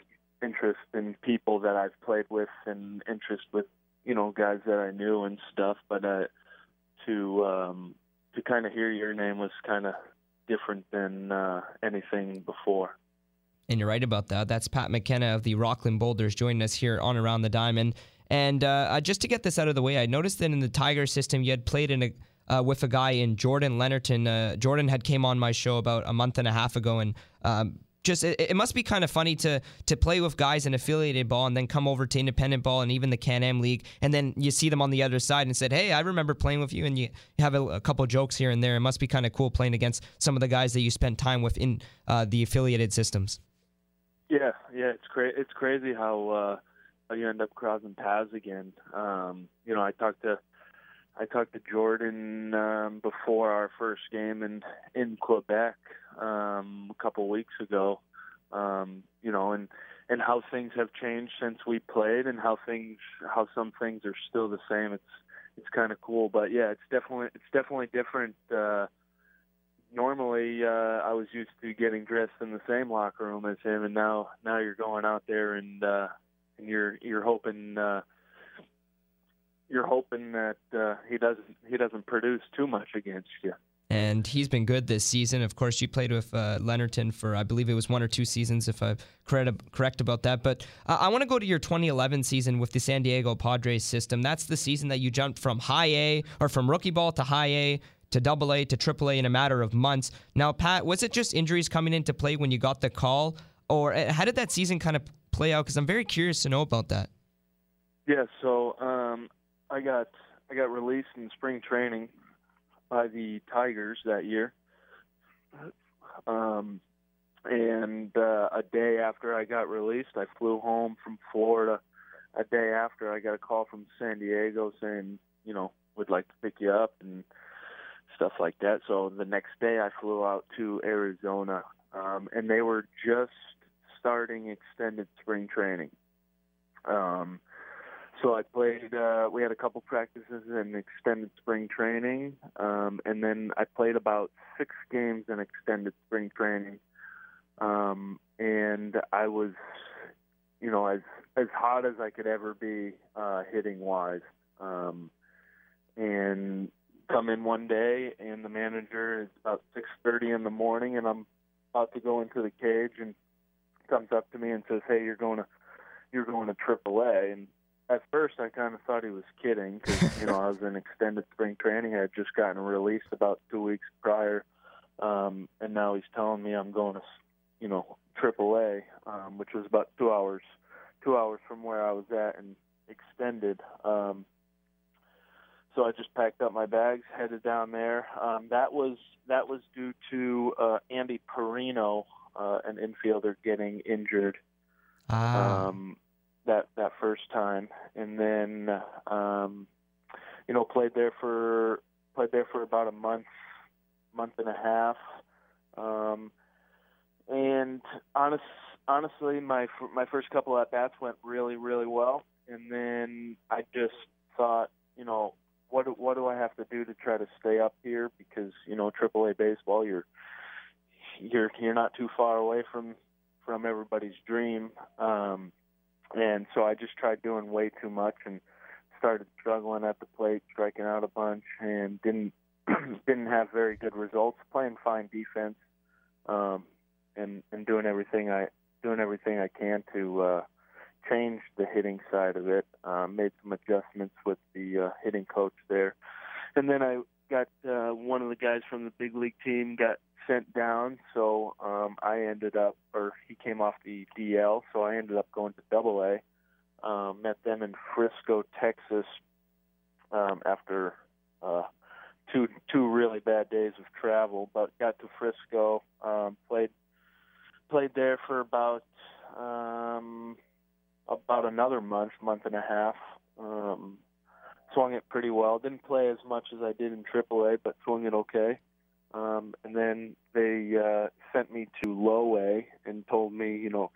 interest in people that I've played with and interest with you know guys that I knew and stuff. But uh, to um, to kind of hear your name was kind of different than uh, anything before.
And you're right about that. That's Pat McKenna of the Rockland Boulders joining us here on Around the Diamond. And uh, uh just to get this out of the way, I noticed that in the Tiger system, you had played in a uh, with a guy in Jordan Lennerton. Uh, Jordan had came on my show about a month and a half ago, and um, just it, it, must be kind of funny to to play with guys in affiliated ball and then come over to independent ball and even the Can Am League, and then you see them on the other side and said, "Hey, I remember playing with you," and you have a, a couple jokes here and there. It must be kind of cool playing against some of the guys that you spent time with in uh, the affiliated systems.
Yeah, yeah, it's cra- It's crazy how uh, how you end up crossing paths again. Um, you know, I talked to I talked to Jordan um, before our first game in in Quebec um, a couple weeks ago. Um, you know, and and how things have changed since we played, and how things how some things are still the same. It's it's kind of cool, but yeah, it's definitely it's definitely different. Uh, normally, uh, I was used to getting dressed in the same locker room as him, and now now you're going out there and uh, and you're you're hoping. Uh, you're hoping that uh, he doesn't he doesn't produce too much against you.
And he's been good this season. Of course, you played with uh, Lennerton for I believe it was one or two seasons, if I'm correct, correct about that. But uh, I want to go to your 2011 season with the San Diego Padres system. That's the season that you jumped from high A or from rookie ball to high A to double A to triple A in a matter of months. Now, Pat, was it just injuries coming into play when you got the call, or uh, how did that season kind of play out? Because I'm very curious to know about that.
Yeah, so um, I got I got released in spring training by the Tigers that year. Um, and uh, a day after I got released, I flew home from Florida. A day after, I got a call from San Diego saying, you know, would like to pick you up and stuff like that. So the next day, I flew out to Arizona, um, and they were just starting extended spring training. Um, so I played. Uh, we had a couple practices in extended spring training, um, and then I played about six games in extended spring training. Um, and I was, you know, as as hot as I could ever be uh, hitting wise. Um, and come in one day, and the manager is about six thirty in the morning, and I'm about to go into the cage, and comes up to me and says, "Hey, you're going to you're going to AAA." And at first I kind of thought he was kidding because [laughs] you know I was in extended spring training. I had just gotten released about two weeks prior, um, and now he's telling me I'm going to, you know, AAA, um, which was about two hours, two hours from where I was at and extended. Um, so I just packed up my bags, headed down there. Um, that was that was due to uh, Andy Parrino, uh, an infielder, getting injured.
Ah.
Um, that that first time, and then um, you know played there for played there for about a month, month and a half, um, and honest honestly, my my first couple at bats went really really well, and then I just thought, you know, what what do I have to do to try to stay up here? Because you know, AAA baseball, you're you're you're not too far away from from everybody's dream. Um, and so I just tried doing way too much and started struggling at the plate, striking out a bunch, and didn't [clears throat] didn't have very good results. Playing fine defense, um, and and doing everything I doing everything I can to uh, changed the hitting side of it, uh, made some adjustments with the uh, hitting coach there, and then I got uh, one of the guys from the big league team got sent down, so um, I ended up, or he came off the DL, so I ended up going to Double A. Um, met them in Frisco, Texas, um, after uh, two two really bad days of travel, but got to Frisco, um, played played there for about um, about another month, month and a half. Um, swung it pretty well. Didn't play as much as I did in AAA, but swung it okay. Um, and then they uh, sent me to Low A and told me, you know,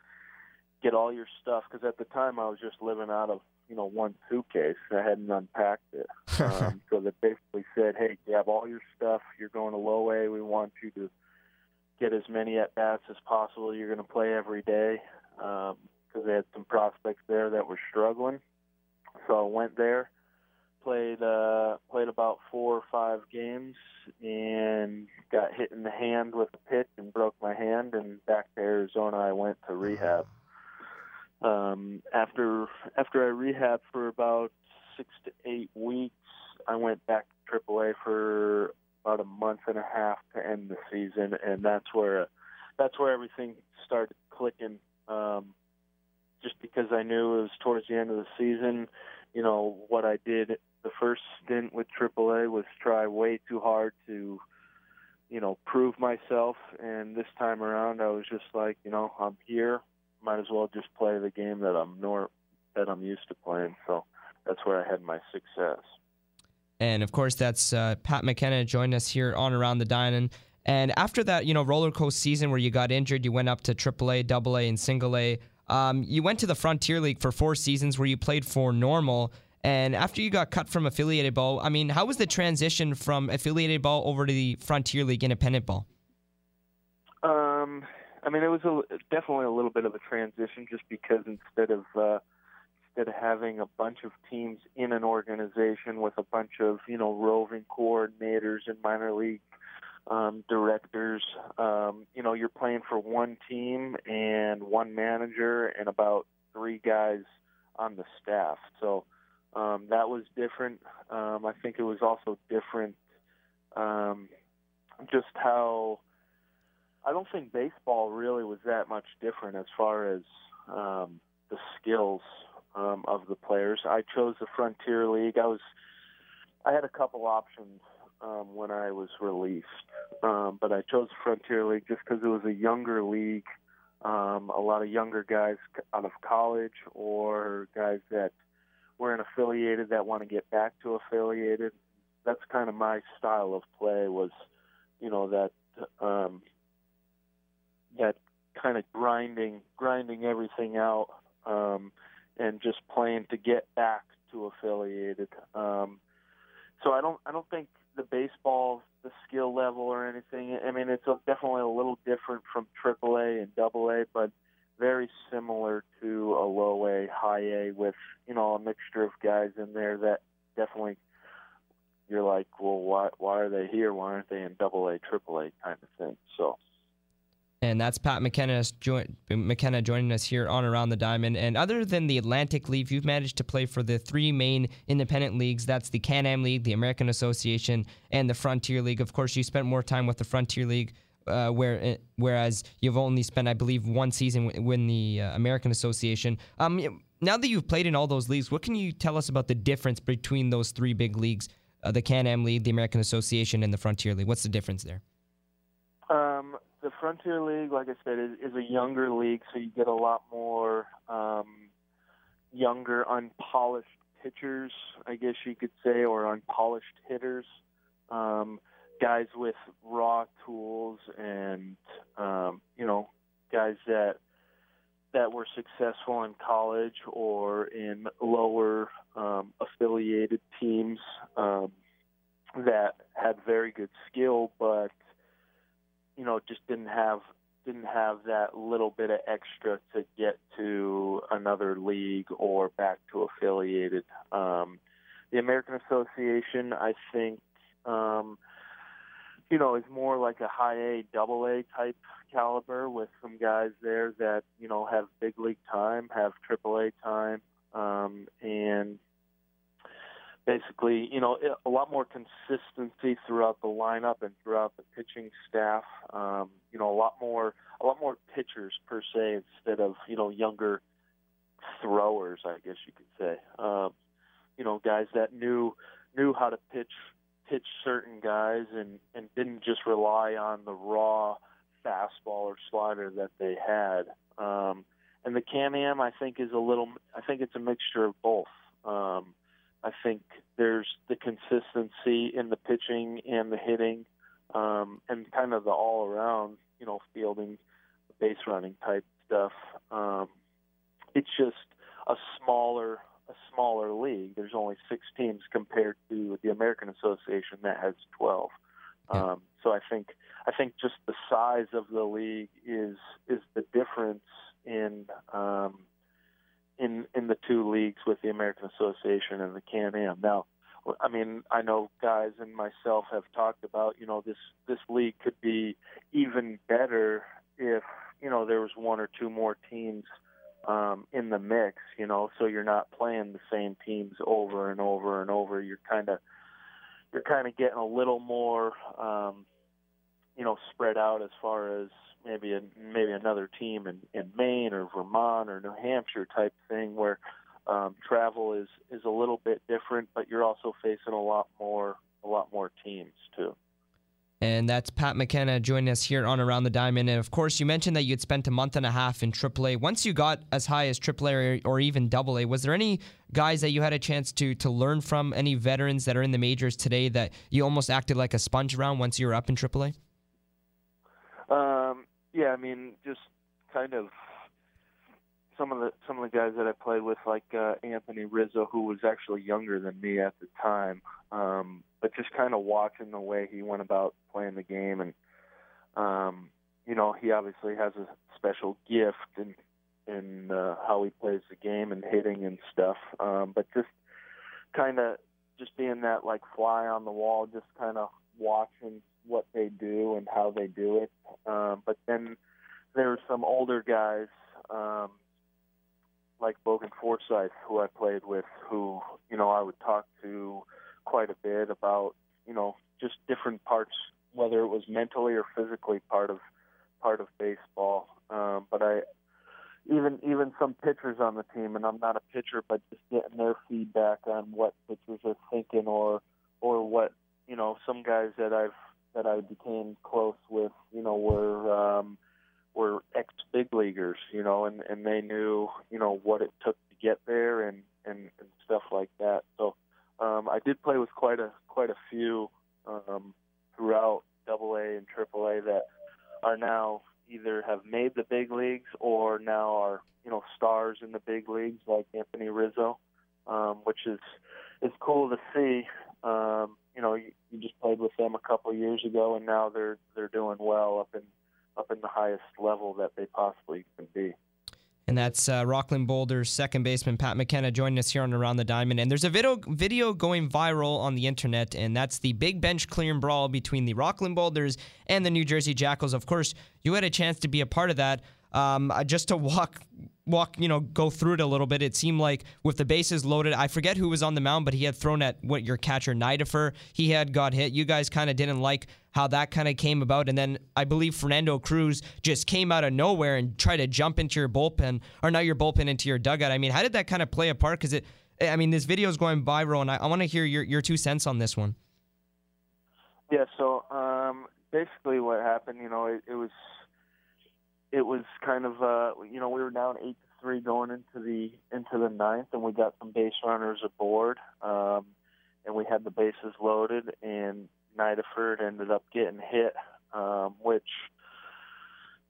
get all your stuff because at the time I was just living out of you know one suitcase. I hadn't unpacked it. [laughs] Um, so they basically said, hey, you have all your stuff. You're going to Low A. We want you to get as many at bats as possible. You're going to play every day because they had some prospects there that were struggling. So I went there, played uh, played about four or five games, and got hit in the hand with a pitch and broke my hand. And back to Arizona, I went to rehab. Um, after after I rehabbed for about six to eight weeks, I went back to AAA for about a month and a half to end the season, and that's where that's where everything started clicking. Um, just because I knew it was towards the end of the season, you know what I did the first stint with AAA was try way too hard to, you know, prove myself, and this time around I was just like, you know, I'm here, might as well just play the game that I'm nor that I'm used to playing. So that's where I had my success.
And of course, that's uh, Pat McKenna joined us here on Around the Diamond. And after that, you know, roller coaster season where you got injured, you went up to AAA, AA, and Single A. Um, you went to the Frontier League for four seasons where you played for Normal. And after you got cut from affiliated ball, I mean, how was the transition from affiliated ball over to the Frontier League independent ball?
Um, I mean, it was a, definitely a little bit of a transition, just because instead of uh, instead of having a bunch of teams in an organization with a bunch of you know roving coordinators and minor league um, directors, um, you know, you're playing for one team and one manager and about three guys on the staff. So um, that was different. Um, I think it was also different, um, just how I don't think baseball really was that much different as far as um, the skills um, of the players. I chose the Frontier League. I was I had a couple options um, when I was released, um, but I chose Frontier League just because it was a younger league. Um, a lot of younger guys out of college or guys that weren't affiliated that want to get back to affiliated. That's kind of my style of play. Was you know that um, that kind of grinding grinding everything out um, and just playing to get back to affiliated. Um, so I don't I don't think the baseball the skill level or anything. I mean it's a, definitely a little different from AAA and AA, but very similar to a low A, high A with you know a mixture of guys in there that definitely you're like, well, why why are they here? Why aren't they in Double A, Triple A kind of thing? So.
And that's Pat McKenna, McKenna joining us here on Around the Diamond. And other than the Atlantic League, you've managed to play for the three main independent leagues. That's the Can-Am League, the American Association, and the Frontier League. Of course, you spent more time with the Frontier League, uh, where eh, whereas you've only spent, I believe, one season in the uh, American Association. Um, now that you've played in all those leagues, what can you tell us about the difference between those three big leagues, uh, the Can-Am League, the American Association, and the Frontier League? What's the difference there?
Um, the Frontier League, like I said, is, is a younger league, so you get a lot more um, younger, unpolished pitchers, I guess you could say, or unpolished hitters. Um, guys with raw tools and um, you know guys that that were successful in college or in lower um, affiliated teams um, that had very good skill, but you know just didn't have didn't have that little bit of extra to get to another league or back to affiliated. Um, the American Association, I think, um, you know, is more like a high A, double A type caliber with some guys there that you know have big league time, have triple A time, um, and basically, you know, a lot more consistency throughout the lineup and throughout the pitching staff. Um, you know, a lot more, a lot more pitchers per se instead of you know younger throwers, I guess you could say. Um, you know, guys that knew knew how to pitch pitch certain guys and and didn't just rely on the raw fastball or slider that they had. Um, and the Can-Am, I think, is a little. I think it's a mixture of both. Um, I think there's the consistency in the pitching and the hitting, um, and kind of the all-around, you know, fielding, base running type stuff. Um, it's just a smaller a smaller league. There's only six teams compared to the American Association that has 12. Um, so I think I think just the size of the league is is the difference in um, in in the two leagues with the American Association and the Can-Am. Now, I mean, I know guys and myself have talked about you know this this league could be even better if you know there was one or two more teams um, in the mix, you know, so you're not playing the same teams over and over and over. You're kind of you're kind of getting a little more, um, you know, spread out as far as maybe a, maybe another team in, in Maine or Vermont or New Hampshire type thing where um, travel is is a little bit different, but you're also facing a lot more a lot more teams too.
And that's Pat McKenna joining us here on Around the Diamond. And of course, you mentioned that you had spent a month and a half in AAA. Once you got as high as AAA or, or even AA, was there any guys that you had a chance to to learn from? Any veterans that are in the majors today that you almost acted like a sponge around once you were up in AAA?
Um, yeah, I mean, just kind of some of the some of the guys that I played with, like uh, Anthony Rizzo, who was actually younger than me at the time. Um, but just kind of watching the way he went about playing the game, and um, you know, he obviously has a special gift in in uh, how he plays the game and hitting and stuff. Um, but just kind of just being that like fly on the wall, just kind of watching what they do and how they do it. Um, but then there were some older guys um, like Logan Forsythe, who I played with, who you know I would talk to quite a bit about you know just different parts, whether it was mentally or physically part of part of baseball. Um, but I even even some pitchers on the team, and I'm not a pitcher, but just getting their feedback on what pitchers are thinking or or what you know some guys that I've that I became close with, you know, were um, were ex big leaguers, you know, and and they knew you know what it took to get there and and, and stuff like that. So um, I did play with quite a quite a few um, throughout Double A and Triple A that are now either have made the big leagues or now are you know stars in the big leagues like Anthony Rizzo, um, which is is cool to see. Um, you know, you, you just played with them a couple of years ago, and now they're they're doing well up in up in the highest level that they possibly can be.
And that's uh, Rockland Boulders second baseman Pat McKenna joining us here on Around the Diamond. And there's a video video going viral on the internet, and that's the big bench clearing brawl between the Rockland Boulders and the New Jersey Jackals. Of course, you had a chance to be a part of that. Um, uh, just to [laughs] walk walk, you know, go through it a little bit. It seemed like with the bases loaded, I forget who was on the mound, but he had thrown at what your catcher Nidifer. He had got hit. You guys kind of didn't like how that kind of came about, and then I believe Fernando Cruz just came out of nowhere and tried to jump into your bullpen, or not your bullpen, into your dugout. I mean, how did that kind of play a part? Because it, I mean, this video is going viral, and I, I want to hear your your two cents on this one.
Yeah. So um, basically, what happened, you know, it, it was it was kind of uh, you know we were down eight to three going into the into the ninth, and we got some base runners aboard, um, and we had the bases loaded, and Nidaford ended up getting hit, um, which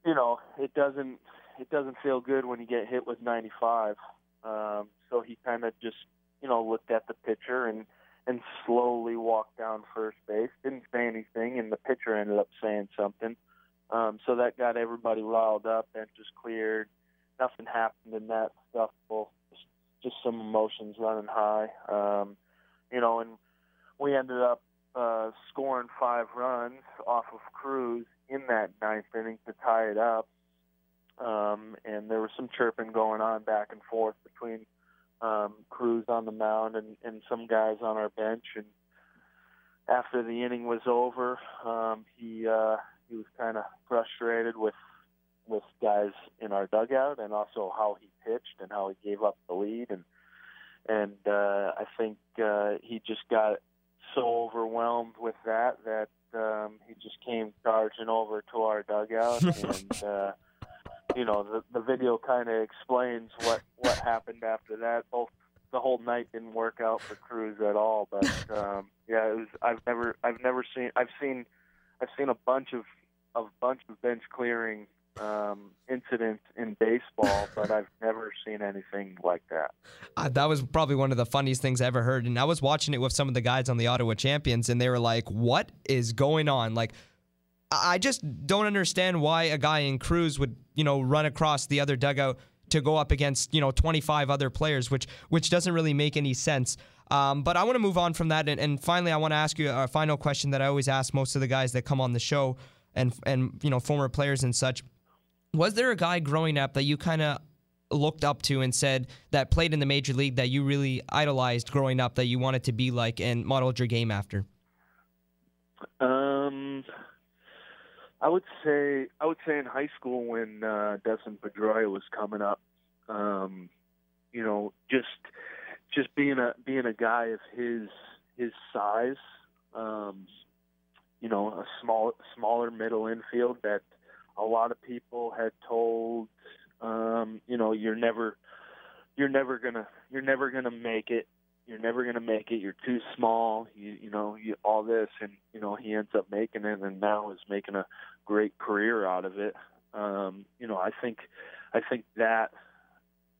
you know it doesn't it doesn't feel good when you get hit with 95. Um, so he kind of just you know looked at the pitcher and and slowly walked down first base. Didn't say anything, and the pitcher ended up saying something. Um, so that got everybody riled up. Benches cleared. Nothing happened in that stuff. Well, just, just some emotions running high. Um, you know, and we ended up uh, scoring five runs off of Cruz in that ninth inning to tie it up. Um, and there was some chirping going on back and forth between um, Cruz on the mound and, and some guys on our bench. And after the inning was over, um, he uh, he was kind of frustrated with with guys in our dugout and also how he pitched and how he gave up the lead. And and uh, I think uh, he just got so overwhelmed with that that um, he just came charging over to our dugout. [laughs] And uh, you know the the video kind of explains what what happened after that. Both the whole night didn't work out for Cruz at all but um, yeah it was I've never I've never seen I've seen I've seen a bunch of a bunch of bench clearing um, incidents in baseball, but I've never seen anything like that.
Uh, that was probably one of the funniest things I ever heard. And I was watching it with some of the guys on the Ottawa Champions, and they were like, "What is going on?" Like, I just don't understand why a guy in Cruz would, you know, run across the other dugout to go up against, you know, 25 other players, which which doesn't really make any sense. Um, but I want to move on from that, and, and finally, I want to ask you a final question that I always ask most of the guys that come on the show, and and you know, former players and such was there a guy growing up that you kind of looked up to and said that played in the major league that you really idolized growing up that you wanted to be like and modeled your game after?
Um, I would say I would say in high school when uh, Dustin Pedroia was coming up, um, you know, just just being a being a guy of his his size, um, you know, a small smaller middle infield that a lot of people had told um, you know you're never you're never gonna you're never gonna make it. You're never gonna make it. You're too small. You you know you, all this. And you know he ends up making it and now is making a great career out of it. Um, you know I think I think that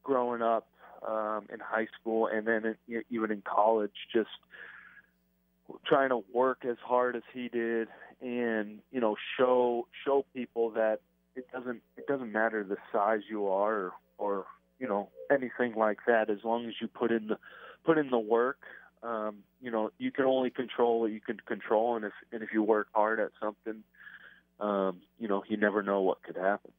growing up um, in high school and then even in college just trying to work as hard as he did and you know show show people that it doesn't it doesn't matter the size you are or, or you know anything like that. As long as you put in the put in the work um you know you can only control what you can control. And if and if you work hard at something um you know you never know what could happen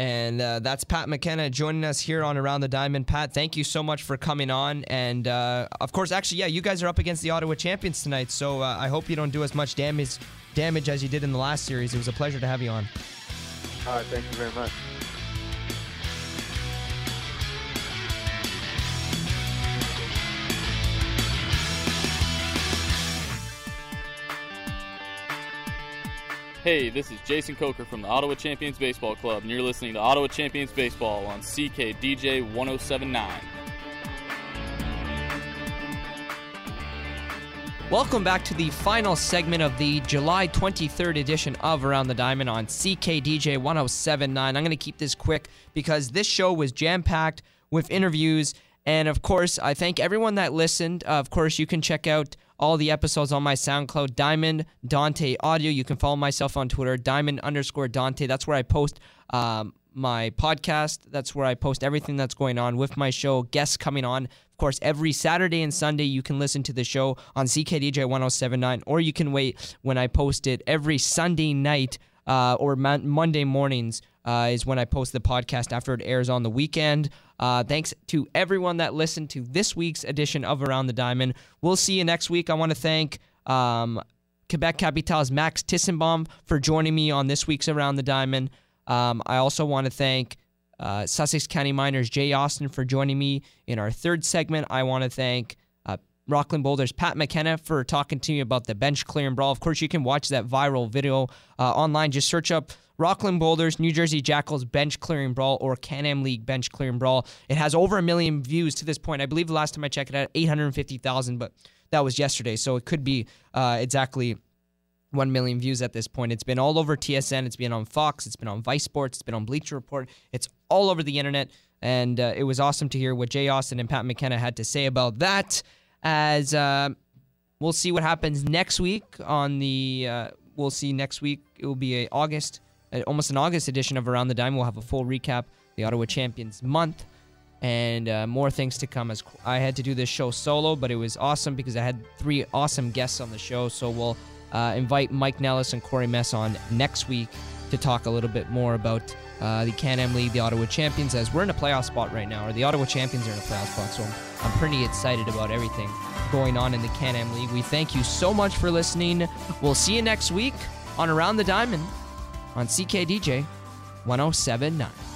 and uh, that's Pat McKenna joining us here on Around the Diamond. Pat, thank you so much for coming on. And uh, of course, actually, yeah, you guys are up against the Ottawa champions tonight. So uh, I hope you don't do as much damage damage as you did in the last series. It was a pleasure to have you on.
All right, thank you very much.
Hey, this is Jason Coker from the Ottawa Champions Baseball Club, and you're listening to Ottawa Champions Baseball on CKDJ 1079.
Welcome back to the final segment of the July 23rd edition of Around the Diamond on CKDJ 1079. I'm going to keep this quick because this show was jam packed with interviews. And of course, I thank everyone that listened. Of course, you can check out all the episodes on my SoundCloud, Diamond Dante Audio. You can follow myself on Twitter, Diamond underscore Dante. That's where I post um, my podcast. That's where I post everything that's going on with my show, guests coming on. Of course, every Saturday and Sunday, you can listen to the show on CKDJ 1079, or you can wait when I post it every Sunday night uh, or Monday mornings uh, is when I post the podcast after it airs on the weekend. Uh, thanks to everyone that listened to this week's edition of Around the Diamond. We'll see you next week. I want to thank um, Quebec Capital's Max Tissenbaum for joining me on this week's Around the Diamond. Um, I also want to thank uh, Sussex County Miners Jay Austin for joining me in our third segment. I want to thank uh, Rockland Boulders Pat McKenna for talking to me about the bench clearing brawl. Of course, you can watch that viral video uh, online. Just search up Rockland Boulders, New Jersey Jackals bench clearing brawl or Can-Am League bench clearing brawl. It has over a million views to this point. I believe the last time I checked it had 850,000, but that was yesterday, so it could be uh, exactly 1 million views at this point. It's been all over TSN, it's been on Fox, it's been on Vice Sports, it's been on Bleacher Report, it's all over the internet. And uh, it was awesome to hear what Jay Austin and Pat McKenna had to say about that. As uh, we'll see what happens next week on the, uh, we'll see next week. It will be a August almost an August edition of Around the Dime. We'll have a full recap, the Ottawa Champions month. and uh, more things to come. As I had to do this show solo, but it was awesome because I had three awesome guests on the show. So we'll uh, invite Mike Nellis and Corey Mess on next week to talk a little bit more about uh, the Can-Am League, the Ottawa Champions, as we're in a playoff spot right now, or the Ottawa Champions are in a playoff spot. So I'm, I'm pretty excited about everything going on in the Can-Am League. We thank you so much for listening. We'll see you next week on Around the Diamond on CKDJ 1079.